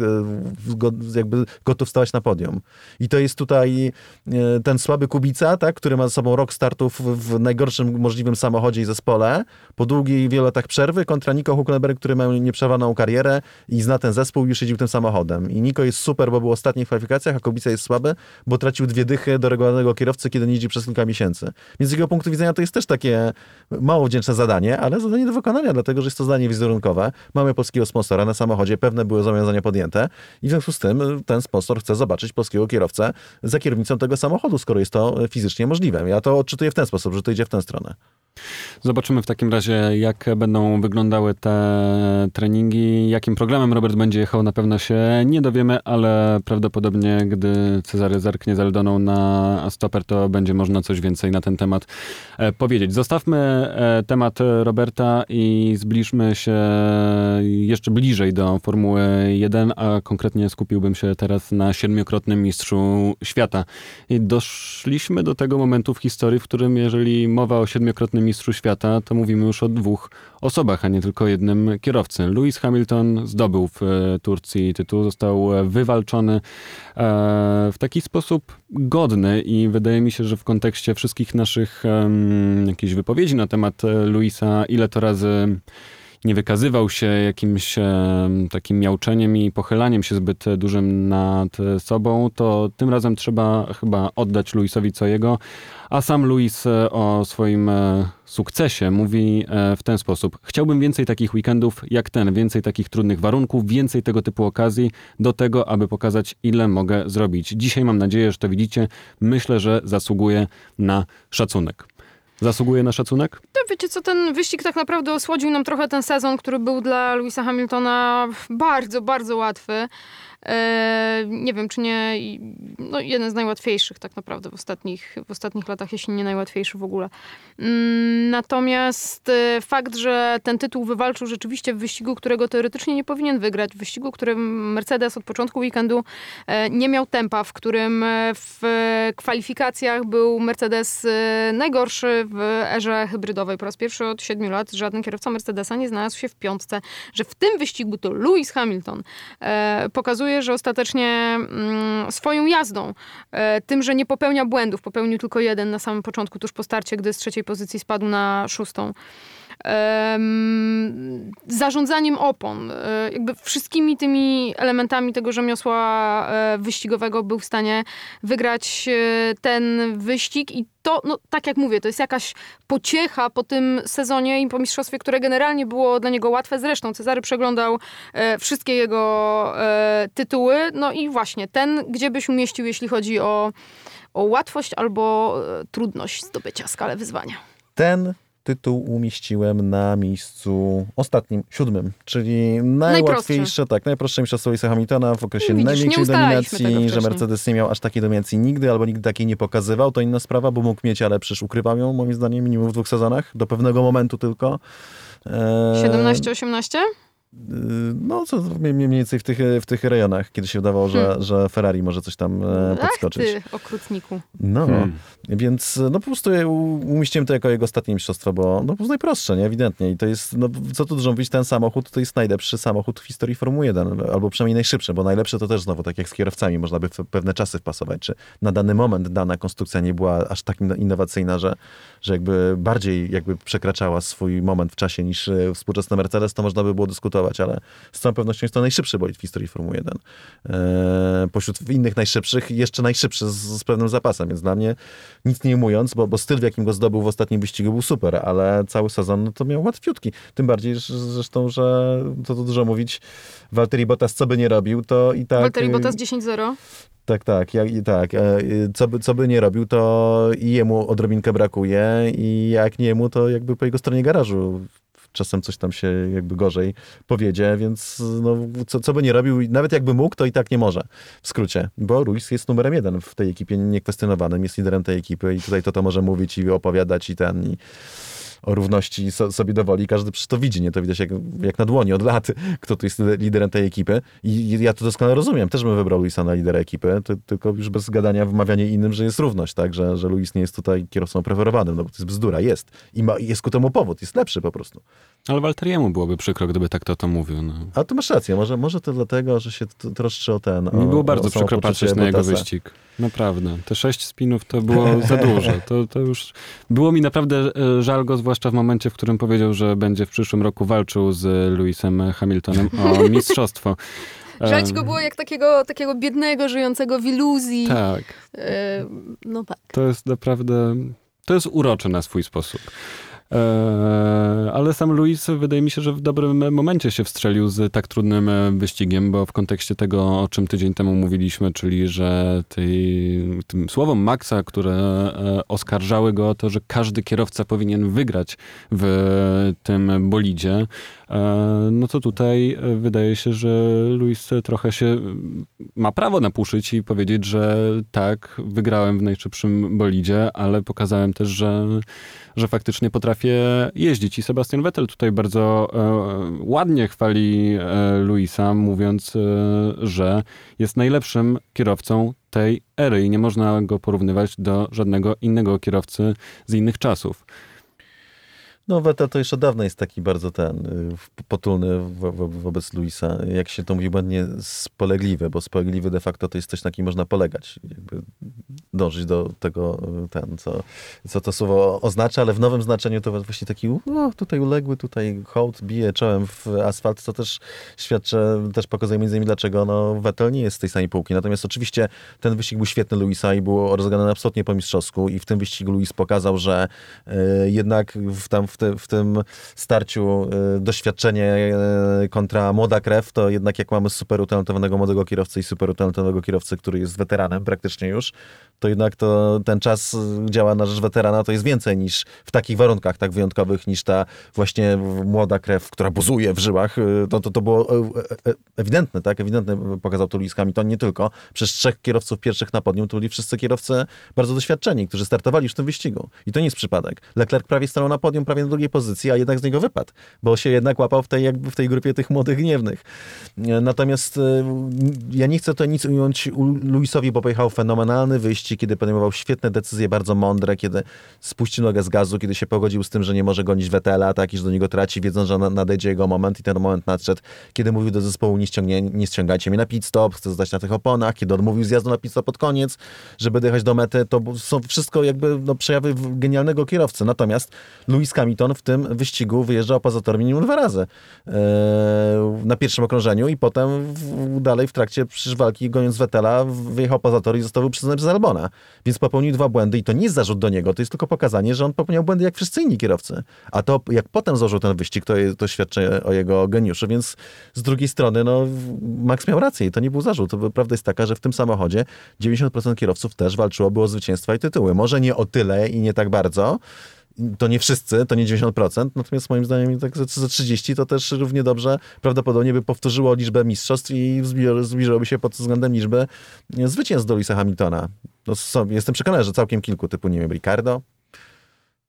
w- jakby gotów stawać na podium. I to jest tutaj e, ten słaby Kubica, tak, który ma za sobą rok startów w najgorszym możliwym samochodzie i zespole, po długiej wielu latach przerwy, kontra Nico Huckelberg, który ma nieprzerwaną karierę i zna ten zespół i już jeździł tym samochodem. I Niko jest super, bo był w ostatnich kwalifikacjach, a Kubica jest słaby, bo tracił dwie dychy do regularnego kierowcy, kiedy nie jeździ przez kilka miesięcy. Więc z jego punktu widzenia to jest też takie mało wdzięczne zadanie, ale zadanie do wykonania, dlatego że jest to zadanie wizerunkowe. Mamy polskiego sponsora na samochodzie, pewne były zobowiązania podjęte i w związku z tym ten sponsor chce zobaczyć polskiego kierowcę za kierownicą tego samochodu, skoro jest to fizycznie możliwe. Ja to odczytuję w ten sposób, że to idzie w tę stronę. Zobaczymy w takim razie, jak będą wyglądały te treningi, jakim programem Robert będzie jechał, na pewno się nie dowiemy, ale prawdopodobnie, gdy Cezary zerknie z Eldoną na stoper, to będzie można coś więcej na ten temat e, powiedzieć. Zostawmy e, temat Roberta i zbliżmy się jeszcze bliżej do Formuły 1, a konkretnie skupiłbym się teraz na siedmiokrotnym mistrzu świata. I doszliśmy do tego momentu w historii, w którym jeżeli mowa o siedmiokrotnym mistrzu świata, to mówimy już o dwóch osobach, a nie tylko jednym kierowcy. Lewis Hamilton zdobył w e, Turcji tytuł, został wywalczony e, w taki sposób godny i wydaje mi się, że w kontekście wszystkich naszych jakichś wypowiedzi na temat e, Luisa, ile to razy nie wykazywał się jakimś takim miałczeniem i pochylaniem się zbyt dużym nad sobą, to tym razem trzeba chyba oddać Luisowi co jego. A sam Luis e, o swoim e, sukcesie mówi e, w ten sposób. Chciałbym więcej takich weekendów jak ten, więcej takich trudnych warunków, więcej tego typu okazji do tego, aby pokazać, ile mogę zrobić. Dzisiaj mam nadzieję, że to widzicie. Myślę, że zasługuję na szacunek. Zasługuje na szacunek? To wiecie co, ten wyścig tak naprawdę osłodził nam trochę ten sezon, który był dla Louisa Hamiltona bardzo, bardzo łatwy. E, nie wiem, czy nie, no jeden z najłatwiejszych tak naprawdę w ostatnich, w ostatnich latach, jeśli nie najłatwiejszy w ogóle. Mm, natomiast e, fakt, że ten tytuł wywalczył rzeczywiście w wyścigu, którego teoretycznie nie powinien wygrać, w wyścigu, w którym Mercedes od początku weekendu e, nie miał tempa, w którym w kwalifikacjach był Mercedes najgorszy w erze hybrydowej. Po raz pierwszy od siedmiu lat żaden kierowca Mercedesa nie znalazł się w piątce, że w tym wyścigu to Lewis Hamilton pokazuje pokazuje, że ostatecznie mm, swoją jazdą, e, tym, że nie popełnia błędów, popełnił tylko jeden na samym początku, tuż po starcie, gdy z trzeciej pozycji spadł na szóstą zarządzaniem opon, e, jakby wszystkimi tymi elementami tego rzemiosła e, wyścigowego był w stanie wygrać e, ten wyścig i to, no, tak jak mówię, to jest jakaś pociecha po tym sezonie i po mistrzostwie, które generalnie było dla niego łatwe. Zresztą Cezary przeglądał e, wszystkie jego e, tytuły. No i właśnie ten, gdzie byś umieścił, jeśli chodzi o, o łatwość albo e, trudność zdobycia skalę wyzwania? Ten tytuł umieściłem na miejscu ostatnim, siódmym, czyli najłatwiejsze, tak, najprostsze mistrzostwo Lisa Hamiltona w okresie Widzisz, największej dominacji, że Mercedes nie miał aż takiej dominacji nigdy, albo nigdy takiej nie pokazywał, to inna sprawa, bo mógł mieć, ale przecież ukrywał ją, moim zdaniem, minimum w dwóch sezonach, do pewnego momentu tylko. 17-18? No, co mniej więcej w tych, w tych rejonach, kiedy się wydawało, że, hmm. że Ferrari może coś tam e, podskoczyć. Ach ty, okrutniku. No, hmm. więc no po prostu umieściłem to jako jego ostatnie mistrzostwo, bo no po prostu najprostsze, nie? Ewidentnie. I to jest, no co tu dużo mówić, ten samochód to jest najlepszy samochód w historii Formuły 1, albo przynajmniej najszybszy, bo najlepsze to też znowu, tak jak z kierowcami, można by w pewne czasy wpasować, czy na dany moment dana konstrukcja nie była aż tak innowacyjna, że, że jakby bardziej jakby przekraczała swój moment w czasie niż e, współczesny Mercedes, to można by było dyskutować ale z całą pewnością jest to najszybszy bolid w historii Formuły 1. Eee, pośród innych najszybszych, jeszcze najszybszy z, z pewnym zapasem, więc dla mnie nic nie mówiąc, bo, bo styl, w jakim go zdobył w ostatnim wyścigu był super, ale cały sezon no, to miał łatwiutki. Tym bardziej zresztą, że to, to dużo mówić, Walteri Bottas co by nie robił, to i tak... Walteri Bottas 10-0. Tak, tak, ja, tak. E, co by, co by nie robił, to i jemu odrobinkę brakuje i jak nie jemu, to jakby po jego stronie garażu czasem coś tam się jakby gorzej powiedzie, więc no, co, co by nie robił, nawet jakby mógł, to i tak nie może, w skrócie, bo Ruiz jest numerem jeden w tej ekipie, niekwestionowanym, jest liderem tej ekipy i tutaj to to może mówić i opowiadać i ten i o równości so, sobie dowoli. Każdy przecież to widzi, nie? To widać jak, jak na dłoni od lat, [LAUGHS] kto tu jest liderem tej ekipy. I ja to doskonale rozumiem. Też bym wybrał Luisa na lidera ekipy, to, tylko już bez gadania wmawianie innym, że jest równość, tak? Że, że Luis nie jest tutaj kierowcą preferowanym, no bo to jest bzdura. Jest. I ma, jest ku temu powód. Jest lepszy po prostu. Ale Walteriemu byłoby przykro, gdyby tak to to mówił. No. A tu masz rację. Może, może to dlatego, że się troszczy o ten... Mi było bardzo przykro patrzeć na jego wyścig. Naprawdę. Te sześć spinów to było [LAUGHS] za dużo. To, to już... Było mi naprawdę e, żal go, zwłaszcza w momencie, w którym powiedział, że będzie w przyszłym roku walczył z Lewisem Hamiltonem o [LAUGHS] mistrzostwo. Żać go było jak takiego, takiego biednego, żyjącego w iluzji. Tak. E, no tak. To jest naprawdę, to jest urocze na swój sposób. E, ale sam Luis wydaje mi się, że w dobrym momencie się wstrzelił z tak trudnym e, wyścigiem, bo w kontekście tego, o czym tydzień temu mówiliśmy, czyli że tej, tym słowom Maxa, które e, oskarżały go o to, że każdy kierowca powinien wygrać w tym bolidzie, no to tutaj wydaje się, że Luis trochę się ma prawo napuszyć i powiedzieć, że tak, wygrałem w najszybszym bolidzie, ale pokazałem też, że że faktycznie potrafię jeździć. I Sebastian Vettel tutaj bardzo e, ładnie chwali e, Luisa, mówiąc, e, że jest najlepszym kierowcą tej ery i nie można go porównywać do żadnego innego kierowcy z innych czasów. No Vettel to od dawna jest taki bardzo ten, y, potulny wo wo wobec Luisa. Jak się to mówi błędnie, spolegliwy, bo spolegliwy de facto to jest coś, na kim można polegać. Jakby dążyć do tego, y, ten, co, co to słowo oznacza, ale w nowym znaczeniu to właśnie taki no, tutaj uległy, tutaj hołd bije czołem w asfalt, co też świadczy, też pokazuje między innymi dlaczego no, Vettel nie jest z tej samej półki. Natomiast oczywiście ten wyścig był świetny Luisa i było rozegrany absolutnie po mistrzowsku i w tym wyścigu Luis pokazał, że y, jednak w, tam w te, w tym starciu y, doświadczenie y, kontra młoda krew, to jednak jak mamy super utalentowanego młodego kierowcę i super utalentowanego kierowcę, który jest weteranem praktycznie już, to jednak to ten czas działa na rzecz weterana, to jest więcej niż w takich warunkach tak wyjątkowych, niż ta właśnie młoda krew, która buzuje w żyłach. Y, to, to, to było ewidentne, tak? Ewidentne pokazał to Lewis Hamilton, nie tylko. Przez trzech kierowców pierwszych na podium to byli wszyscy kierowcy bardzo doświadczeni, którzy startowali już w tym wyścigu. I to nie jest przypadek. Leclerc prawie stanął na podium, prawie na drugiej pozycji, a jednak z niego wypadł, bo się jednak łapał w tej, jakby w tej grupie tych młodych gniewnych. Natomiast e, ja nie chcę to nic ująć Luisowi, bo pojechał fenomenalny wyścig, kiedy podejmował świetne decyzje, bardzo mądre, kiedy spuścił nogę z gazu, kiedy się pogodził z tym, że nie może gonić Wetela, tak, i że do niego traci, wiedząc, że nadejdzie jego moment i ten moment nadszedł, kiedy mówił do zespołu, nie, ściągnie, nie ściągajcie mnie na pit stop, chcę zostać na tych oponach, kiedy odmówił zjazdu na pit stop pod koniec, żeby dojechać do mety, to są wszystko jakby no, przejawy genialnego kierowcy. Natomiast Lewis Hamilton w tym wyścigu wyjeżdżał poza tor minimum dwa razy e, na pierwszym okrążeniu i potem dalej w trakcie walki goniąc Wettela wyjechał poza tor i został wyprzedzony przez Albona. Więc popełnił dwa błędy i to nie jest zarzut do niego, to jest tylko pokazanie, że on popełniał błędy jak wszyscy inni kierowcy. A to jak potem złożył ten wyścig, to, to świadczy o jego geniuszu, więc z drugiej strony no, Max miał rację i to nie był zarzut. Prawda jest taka, że w tym samochodzie 90% kierowców też walczyłoby o zwycięstwa i tytuły. Może nie o tyle i nie tak bardzo, to nie wszyscy, to nie 90%, natomiast moim zdaniem tak za 30 to też równie dobrze prawdopodobnie by powtórzyło liczbę mistrzostw i zbliżyłoby się pod względem liczby zwycięstw do Lisa Hamiltona. No, jestem przekonany, że całkiem kilku, typu, nie wiem, Ricardo.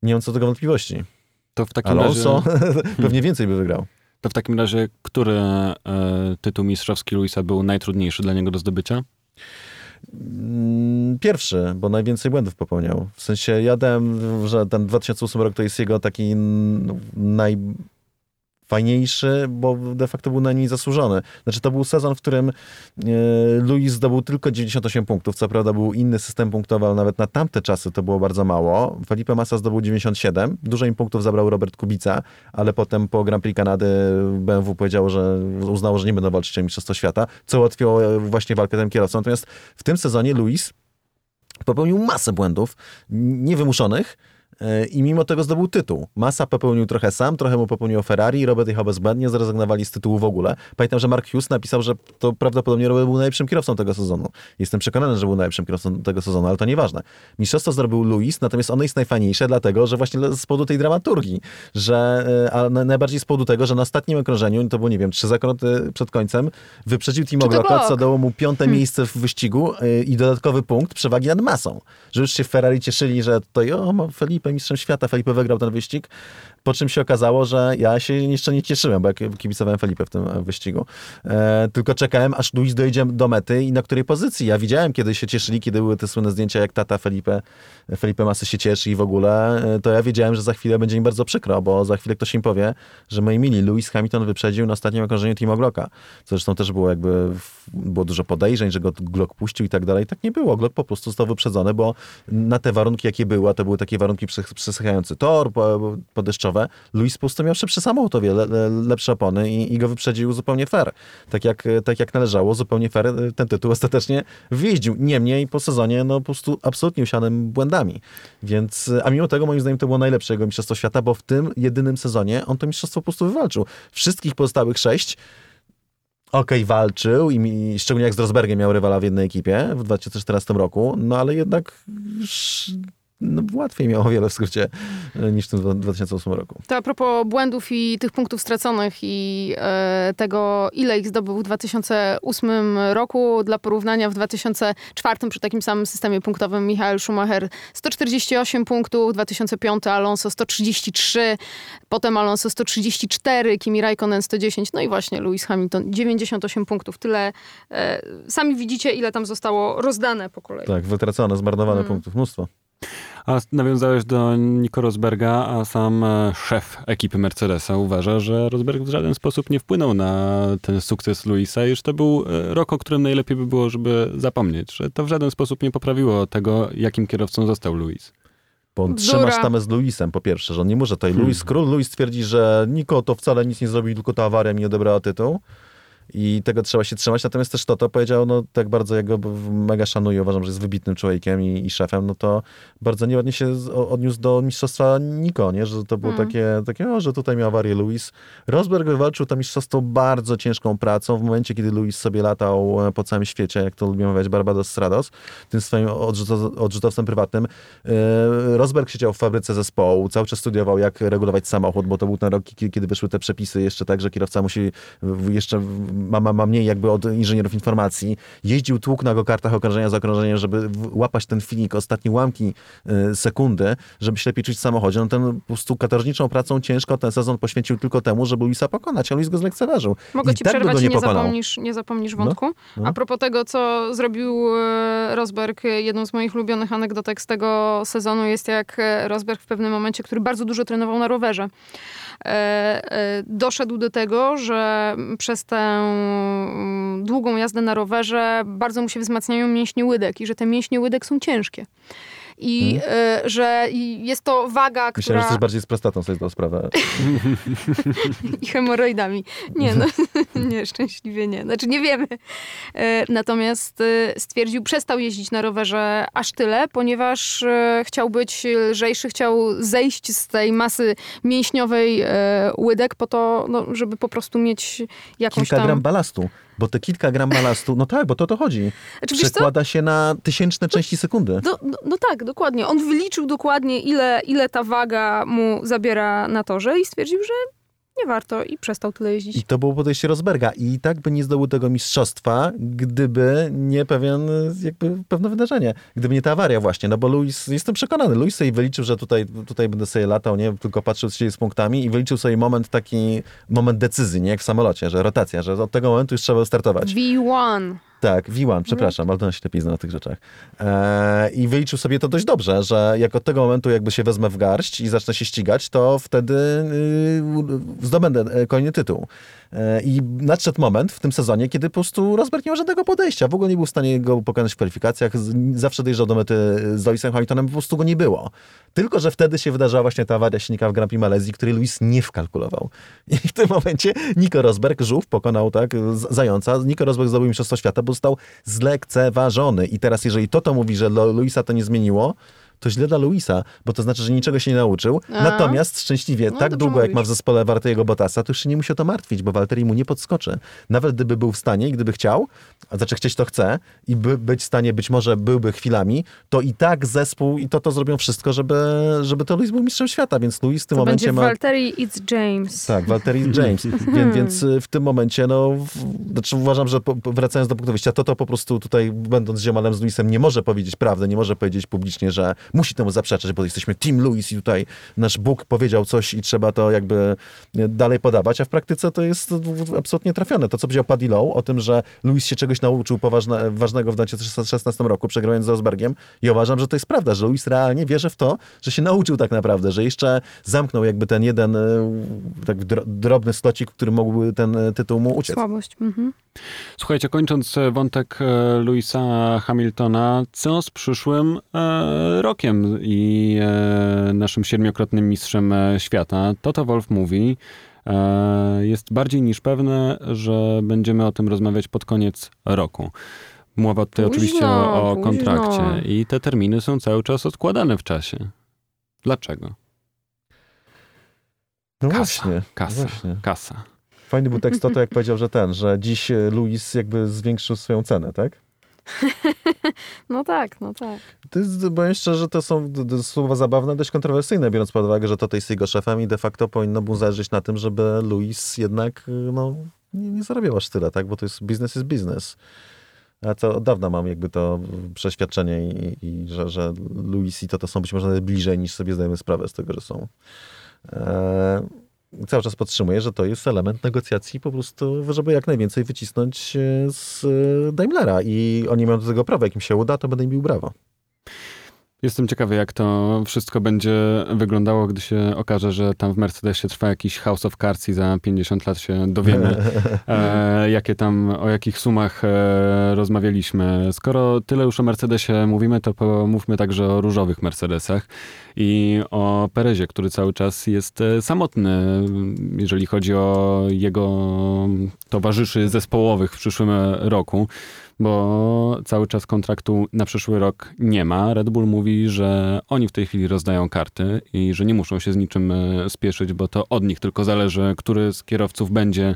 Nie mam co do tego wątpliwości. To w takim Alonso razie... [LAUGHS] pewnie więcej by wygrał. To w takim razie, który e, tytuł mistrzowski Luisa był najtrudniejszy dla niego do zdobycia? Mm, pierwszy, bo najwięcej błędów popełniał. W sensie ja że ten 2008 rok to jest jego taki naj fajniejszy, bo de facto był na niej zasłużony. Znaczy to był sezon, w którym e, Luis zdobył tylko 98 punktów. Co prawda był inny system punktowy, ale nawet na tamte czasy to było bardzo mało. Felipe Massa zdobył 97. Dużo im punktów zabrał Robert Kubica, ale potem po Grand Prix Kanady BMW powiedziało, że uznało, że nie będą walczyć o Mistrzostwo Świata, co ułatwiło e, właśnie walkę tym kierowcom. Natomiast w tym sezonie Luis popełnił masę błędów niewymuszonych, i mimo tego zdobył tytuł. Massa popełnił trochę sam, trochę mu popełnił Ferrari, Robert jechał bezbłędnie, zrezygnowali z tytułu w ogóle. Pamiętam, że Mark Hughes napisał, że to prawdopodobnie Robert był najlepszym kierowcą tego sezonu. Jestem przekonany, że był najlepszym kierowcą tego sezonu, ale to nieważne. Mistrzostwo zrobił Luis, natomiast ono jest najfajniejsze dlatego, że właśnie z powodu tej dramaturgii, że e, a najbardziej z powodu tego, że na ostatnim okrążeniu, to było, nie wiem, trzy zakręty przed końcem, wyprzedził Timo Glocka, co dało mu piąte hmm. miejsce w wyścigu e, i dodatkowy punkt przewagi nad masą. Że już się w Ferrari cieszyli, że to o, Felipe mistrzem świata, Felipe wygrał ten wyścig, po czym się okazało, że ja się jeszcze nie cieszyłem, bo jak kibicowałem Felipe w tym wyścigu. E, tylko czekałem, aż Luis dojdzie do mety i na której pozycji. Ja widziałem, kiedy się cieszyli, kiedy były te słynne zdjęcia, jak tata Felipe, Felipe Masy się cieszy i w ogóle, e, to ja wiedziałem, że za chwilę będzie mi bardzo przykro, bo za chwilę ktoś im powie, że moi mili, Lewis Hamilton wyprzedził na ostatnim okrążeniu Timo Glocka. Co zresztą też było jakby, było dużo podejrzeń, że go Glock puścił i tak dalej. Tak nie było. Glock po prostu został wyprzedzony, bo na te warunki, jakie były, to były takie warunki przesychający tor, podeszczowy, wyjściowe, Luis prostu miał szybszy samochód o le, lepsze opony i, i go wyprzedził zupełnie fair. Tak jak, tak jak należało, zupełnie fair e, ten tytuł [LAUGHS] ostatecznie wyjeździł. Niemniej po sezonie, no po prostu absolutnie usianym błędami. Więc, a mimo tego moim zdaniem to było najlepsze jego Mistrzostwo Świata, bo w tym jedynym sezonie on to mistrzostwo po prostu wywalczył. Wszystkich pozostałych sześć okej, okay, walczył i, szczególnie jak z Rosbergiem miał rywala w jednej ekipie w 2014 roku, no ale jednak no, łatwiej miało wiele w skrócie e, niż w tym 2008 roku. To a propos błędów i tych punktów straconych i e, tego, ile ich zdobył w 2008 roku. Dla porównania w 2004 przy takim samym systemie punktowym Michael Schumacher 148 punktów, 2005 Alonso 133, potem Alonso 134, Kimi Raikkonen 110, no i właśnie Lewis Hamilton 98 punktów. Tyle, e, sami widzicie, ile tam zostało rozdane po kolei. Tak, wytracone, zmarnowane hmm. punktów, mnóstwo. A nawiązałeś do Nico Rosberga, a sam e, szef ekipy Mercedesa uważa, że Rosberg w żaden sposób nie wpłynął na ten sukces Luisa, iż to był e, rok, o którym najlepiej by było, żeby zapomnieć, że to w żaden sposób nie poprawiło tego, jakim kierowcą został Luis. Bo on trzyma sztamę z Luisem, po pierwsze, że on nie może tutaj. Hmm. Luis, król Luis twierdzi, że Niko to wcale nic nie zrobił, tylko ta awaria mi odebrała tytuł i tego trzeba się trzymać. Natomiast też Toto powiedział, no tak bardzo ja go mega szanuję, uważam, że jest wybitnym człowiekiem i, i szefem, no to bardzo nieładnie się odniósł do mistrzostwa Niko, nie? że to było mm. takie, takie, o, że tutaj miał awarię Luis. Rosberg wywalczył to mistrzostwo bardzo ciężką pracą w momencie, kiedy Luis sobie latał e, po całym świecie, jak to lubią mówić Barbados Strados, tym swoim odrzutowcem prywatnym. E, Rosberg siedział w fabryce zespołu, cały czas studiował, jak regulować samochód, bo to był ten rok, kiedy wyszły te przepisy jeszcze tak, że kierowca musi jeszcze ma, ma, ma mniej jakby od inżynierów informacji. Jeździł tłuk na go kartach okrążenia z okrążeniem, żeby łapać ten finik, ostatnie ułamki y, sekundy, żeby się lepiej czuć w samochodzie. No ten po prostu katorżniczą pracą ciężko ten sezon poświęcił tylko temu, żeby Luisa pokonać, a Luis go zlekceważył. Mogę I ci tak przerwać, nie, nie, zapomnisz, nie zapomnisz no, wątku. No, no. A propos tego, co zrobił e, Rosberg, jedną z moich ulubionych anegdotek z tego sezonu jest jak e, Rosberg w pewnym momencie, który bardzo dużo trenował na rowerze, doszedł do tego, że przez tę długą jazdę na rowerze bardzo mu się wzmacniają mięśnie łydek i że te mięśnie łydek są ciężkie i hmm. y, że jest to waga, Myślałem, która... że coś bardziej z prostatą sobie to sprawę. [LAUGHS] I hemoroidami. Nie, no, [LAUGHS] nie, szczęśliwie nie. Znaczy nie wiemy. Y, natomiast y, stwierdził, przestał jeździć na rowerze aż tyle, ponieważ chciał być lżejszy, chciał zejść z tej masy mięśniowej łydek po to, no, żeby po prostu mieć jakąś Kilka tam... gram balastu. Bo te kilka gram balastu, no tak, bo to to chodzi. Znaczy, Przekłada się na tysięczne części sekundy. No, no, no, tak, dokładnie. On wyliczył dokładnie, ile, ile ta waga mu zabiera na torze i stwierdził, że nie warto i przestał tyle jeździć. I to było podejście Rosberga. I tak by nie zdobył tego mistrzostwa, gdyby nie pewien, jakby pewne wydarzenie. Gdyby nie ta awaria właśnie, no bo Luis, jestem przekonany, Luis sobie wyliczył, że tutaj, tutaj będę sobie latał, nie, tylko patrzył, się z punktami i wyliczył sobie moment taki, moment decyzji, nie, jak w samolocie, że rotacja, że od tego momentu już trzeba startować. V1. Tak, V1, przepraszam, ale to się lepiej zna na tych rzeczach. E, I wyliczył sobie to dość dobrze, że jak od tego momentu jakby się wezmę w garść i zacznę się ścigać, to wtedy y, zdobędę e, kolejny tytuł. E, I nadszedł moment w tym sezonie, kiedy po prostu Rosberg nie ma żadnego podejścia. W ogóle nie był w stanie go pokonać w kwalifikacjach. Zawsze dojeżdżał do mety z Lewisem Hamiltonem, po prostu go nie było. Tylko, że wtedy się wydarzyła właśnie ta awaria silnika w Grand Prix Malezji, której Lewis nie wkalkulował. I w tym momencie Nico Rosberg, żółw, pokonał tak zająca. Nico Rosberg zdobył Mistrzostwo Świata, bo został zlekceważony. I teraz, jeżeli to to mówi, że Luisa to nie zmieniło, to źle dla Luisa, bo to znaczy, że niczego się nie nauczył. A. Natomiast szczęśliwie, no, tak długo mówisz. jak ma w zespole Wartego Bottasa, to już się nie musi o to martwić, bo Walteri mu nie podskoczy. Nawet gdyby był w stanie i gdyby chciał, a znaczy chcieć to chce i by być w stanie, być może byłby chwilami, to i tak zespół i to to zrobią wszystko, żeby, żeby to Luis był mistrzem świata, więc Luis w tym to momencie będzie ma... Walteri it's James. Tak, Walteri it's James. [LAUGHS] więc, więc w tym momencie, no, w, znaczy uważam, że po, wracając do punktu wyjścia, to to po prostu tutaj, będąc ziomalem z Luisem, nie może powiedzieć prawdy, nie może powiedzieć publicznie, że musi temu zaprzeczać, bo jesteśmy Team Louis i tutaj nasz Bóg powiedział coś i trzeba to jakby dalej podawać, a w praktyce to jest absolutnie trafione. To, co powiedział Paddy Lowe o tym, że Louis się czegoś nauczył poważne, ważnego w 2016 roku, przegrając z Rosbergiem i uważam, że to jest prawda, że Louis realnie wierzy w to, że się nauczył tak naprawdę, że jeszcze zamknął jakby ten jeden e, tak drobny slocik, który mógłby ten e, tytuł mu uciec. Słabość. Mhm. Słuchajcie, kończąc wątek e, Louisa Hamiltona, co z przyszłym e, rokiem? I e, naszym siedmiokrotnym mistrzem e, świata, Toto Wolf mówi, e, jest bardziej niż pewne, że będziemy o tym rozmawiać pod koniec roku. Mowa tutaj Późno, oczywiście o, o późno. kontrakcie i te terminy są cały czas odkładane w czasie. Dlaczego? No Kasa, właśnie. Kasa, Właśnie. kasa. Fajny był tekst Toto, jak powiedział, że ten, że dziś Luis jakby zwiększył swoją cenę, tak? [LAUGHS] No tak, no tak. To jest, powiem szczerze, to są słowa zabawne, dość kontrowersyjne, biorąc pod uwagę, że Toto jest jego szefem i de facto powinno mu zależeć na tym, żeby Luis jednak y, no, nie, nie zarabiał aż tyle, tak? Bo to jest business is business. Ja to od dawna mam jakby to przeświadczenie i, i że, że Luis i Toto są być może bliżej niż sobie zdajemy sprawę z tego, że są. Eee, cały czas podtrzymuję, że to jest element negocjacji po prostu, żeby jak najwięcej wycisnąć e, z e, Daimlera i oni mają do tego prawo. Jak im się uda, to będę im bił brawo. Jestem ciekawy, jak to wszystko będzie wyglądało, gdy się okaże, że tam w Mercedesie trwa jakiś House of Cards i za 50 lat się dowiemy, [LAUGHS] e, jakie tam, o jakich sumach e, rozmawialiśmy. Skoro tyle już o Mercedesie mówimy, to pomówmy także o różowych Mercedesach i o Perezie, który cały czas jest e, samotny, jeżeli chodzi o jego towarzyszy zespołowych w przyszłym roku bo cały czas kontraktu na przyszły rok nie ma. Red Bull mówi, że oni w tej chwili rozdają karty i że nie muszą się z niczym e, spieszyć, bo to od nich tylko zależy, który z kierowców będzie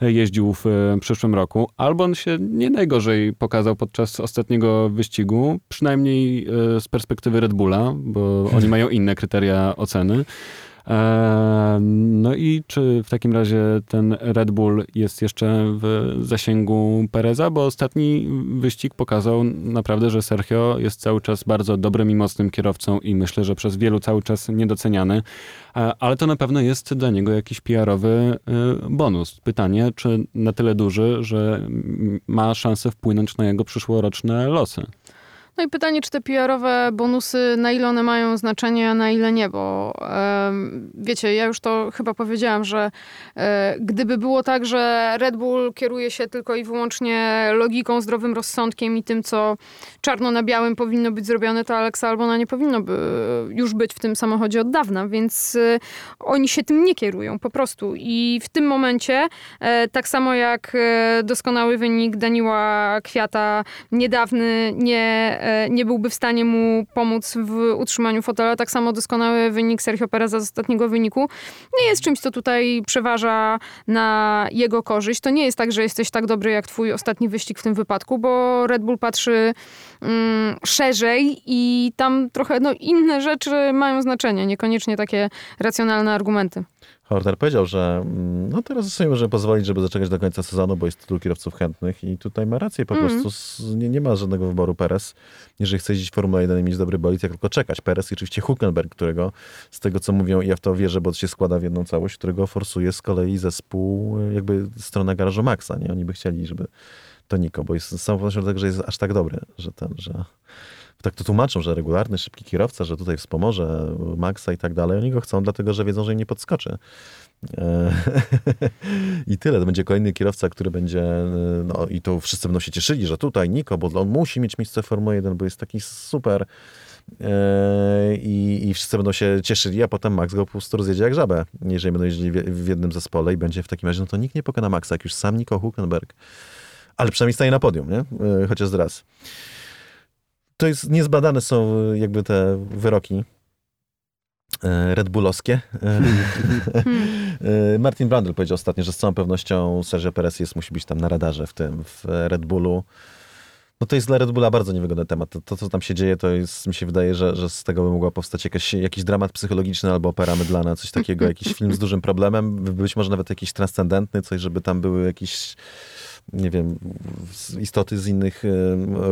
jeździł w e, przyszłym roku. Albon się nie najgorzej pokazał podczas ostatniego wyścigu, przynajmniej e, z perspektywy Red Bulla, bo oni mają inne kryteria oceny. No i czy w takim razie ten Red Bull jest jeszcze w zasięgu Pereza? Bo ostatni wyścig pokazał naprawdę, że Sergio jest cały czas bardzo dobrym i mocnym kierowcą i myślę, że przez wielu cały czas niedoceniany. E, Ale to na pewno jest dla niego jakiś PR-owy e, bonus. Pytanie, czy na tyle duży, że ma szansę wpłynąć na jego przyszłoroczne losy? No i pytanie, czy te PR-owe bonusy, na ile one mają znaczenie, a na ile nie, bo wiecie, ja już to chyba powiedziałam, że e, gdyby było tak, że Red Bull kieruje się tylko i wyłącznie logiką, zdrowym rozsądkiem i tym, co czarno na białym powinno być zrobione, to Alexa Albona nie powinno by już być w tym samochodzie od dawna, więc e, oni się tym nie kierują po prostu. I w tym momencie, e, tak samo jak doskonały wynik Daniła Kwiata niedawny nie, nie byłby w stanie mu pomóc w utrzymaniu fotela, tak samo doskonały wynik Sergio Pereza z ostatniego wyniku nie jest czymś, co tutaj przeważa na jego korzyść. To nie jest tak, że jesteś tak dobry jak twój ostatni wyścig w tym wypadku, bo Red Bull patrzy mm, szerzej i tam trochę no, inne rzeczy mają znaczenie, niekoniecznie takie racjonalne argumenty. Horner powiedział, że mm, no teraz sobie możemy pozwolić, żeby zaczekać do końca sezonu, bo jest tylu kierowców chętnych i tutaj ma rację po Mm. prostu. Nie, nie ma żadnego wyboru Perez. Jeżeli chce jeździć w Formule 1 i mieć dobry bolid, jak tylko czekać. Perez i oczywiście Huckenberg, którego z tego co mówią, i ja w to wierzę, bo to się składa w jedną całość, którego forsuje z kolei zespół, y, jakby strona garażu Maxa. Nie? Oni by chcieli, żeby to Niko, bo jest pewnością tego, że jest aż tak dobry, że ten, że tak to tłumaczą, że regularny, szybki kierowca, że tutaj wspomoże Maxa i tak dalej. Oni go chcą, dlatego że wiedzą, że im nie podskoczy. E, [LAUGHS] I tyle. To będzie kolejny kierowca, który będzie, e, no i to wszyscy będą się cieszyli, że tutaj Niko, bo on musi mieć miejsce w Formule 1, bo jest taki super. E, I, I wszyscy będą się cieszyli, a potem Max go po prostu rozjedzie jak żabę, jeżeli będą jeździli w jednym zespole i będzie w takim razie, no to nikt nie pokona Maxa, jak już sam Niko Huckenberg. Ale przynajmniej staje na podium, nie? E, Chociaż raz. To jest, niezbadane są e, jakby te wyroki e, Red Bullowskie. E, [LAUGHS] Martin Brundle powiedział ostatnio, że z całą pewnością Sergio Perez jest, musi być tam na radarze w tym, w Red Bullu. No to jest dla Red Bulla bardzo niewygodny temat. To, to co tam się dzieje, to jest, mi się wydaje, że, że z tego by mogła powstać jakaś, jakiś dramat psychologiczny albo opera mydlana, coś takiego, jakiś [LAUGHS] film z dużym problemem, być może nawet jakiś transcendentny, coś, żeby tam były jakieś nie wiem, istoty z innych e,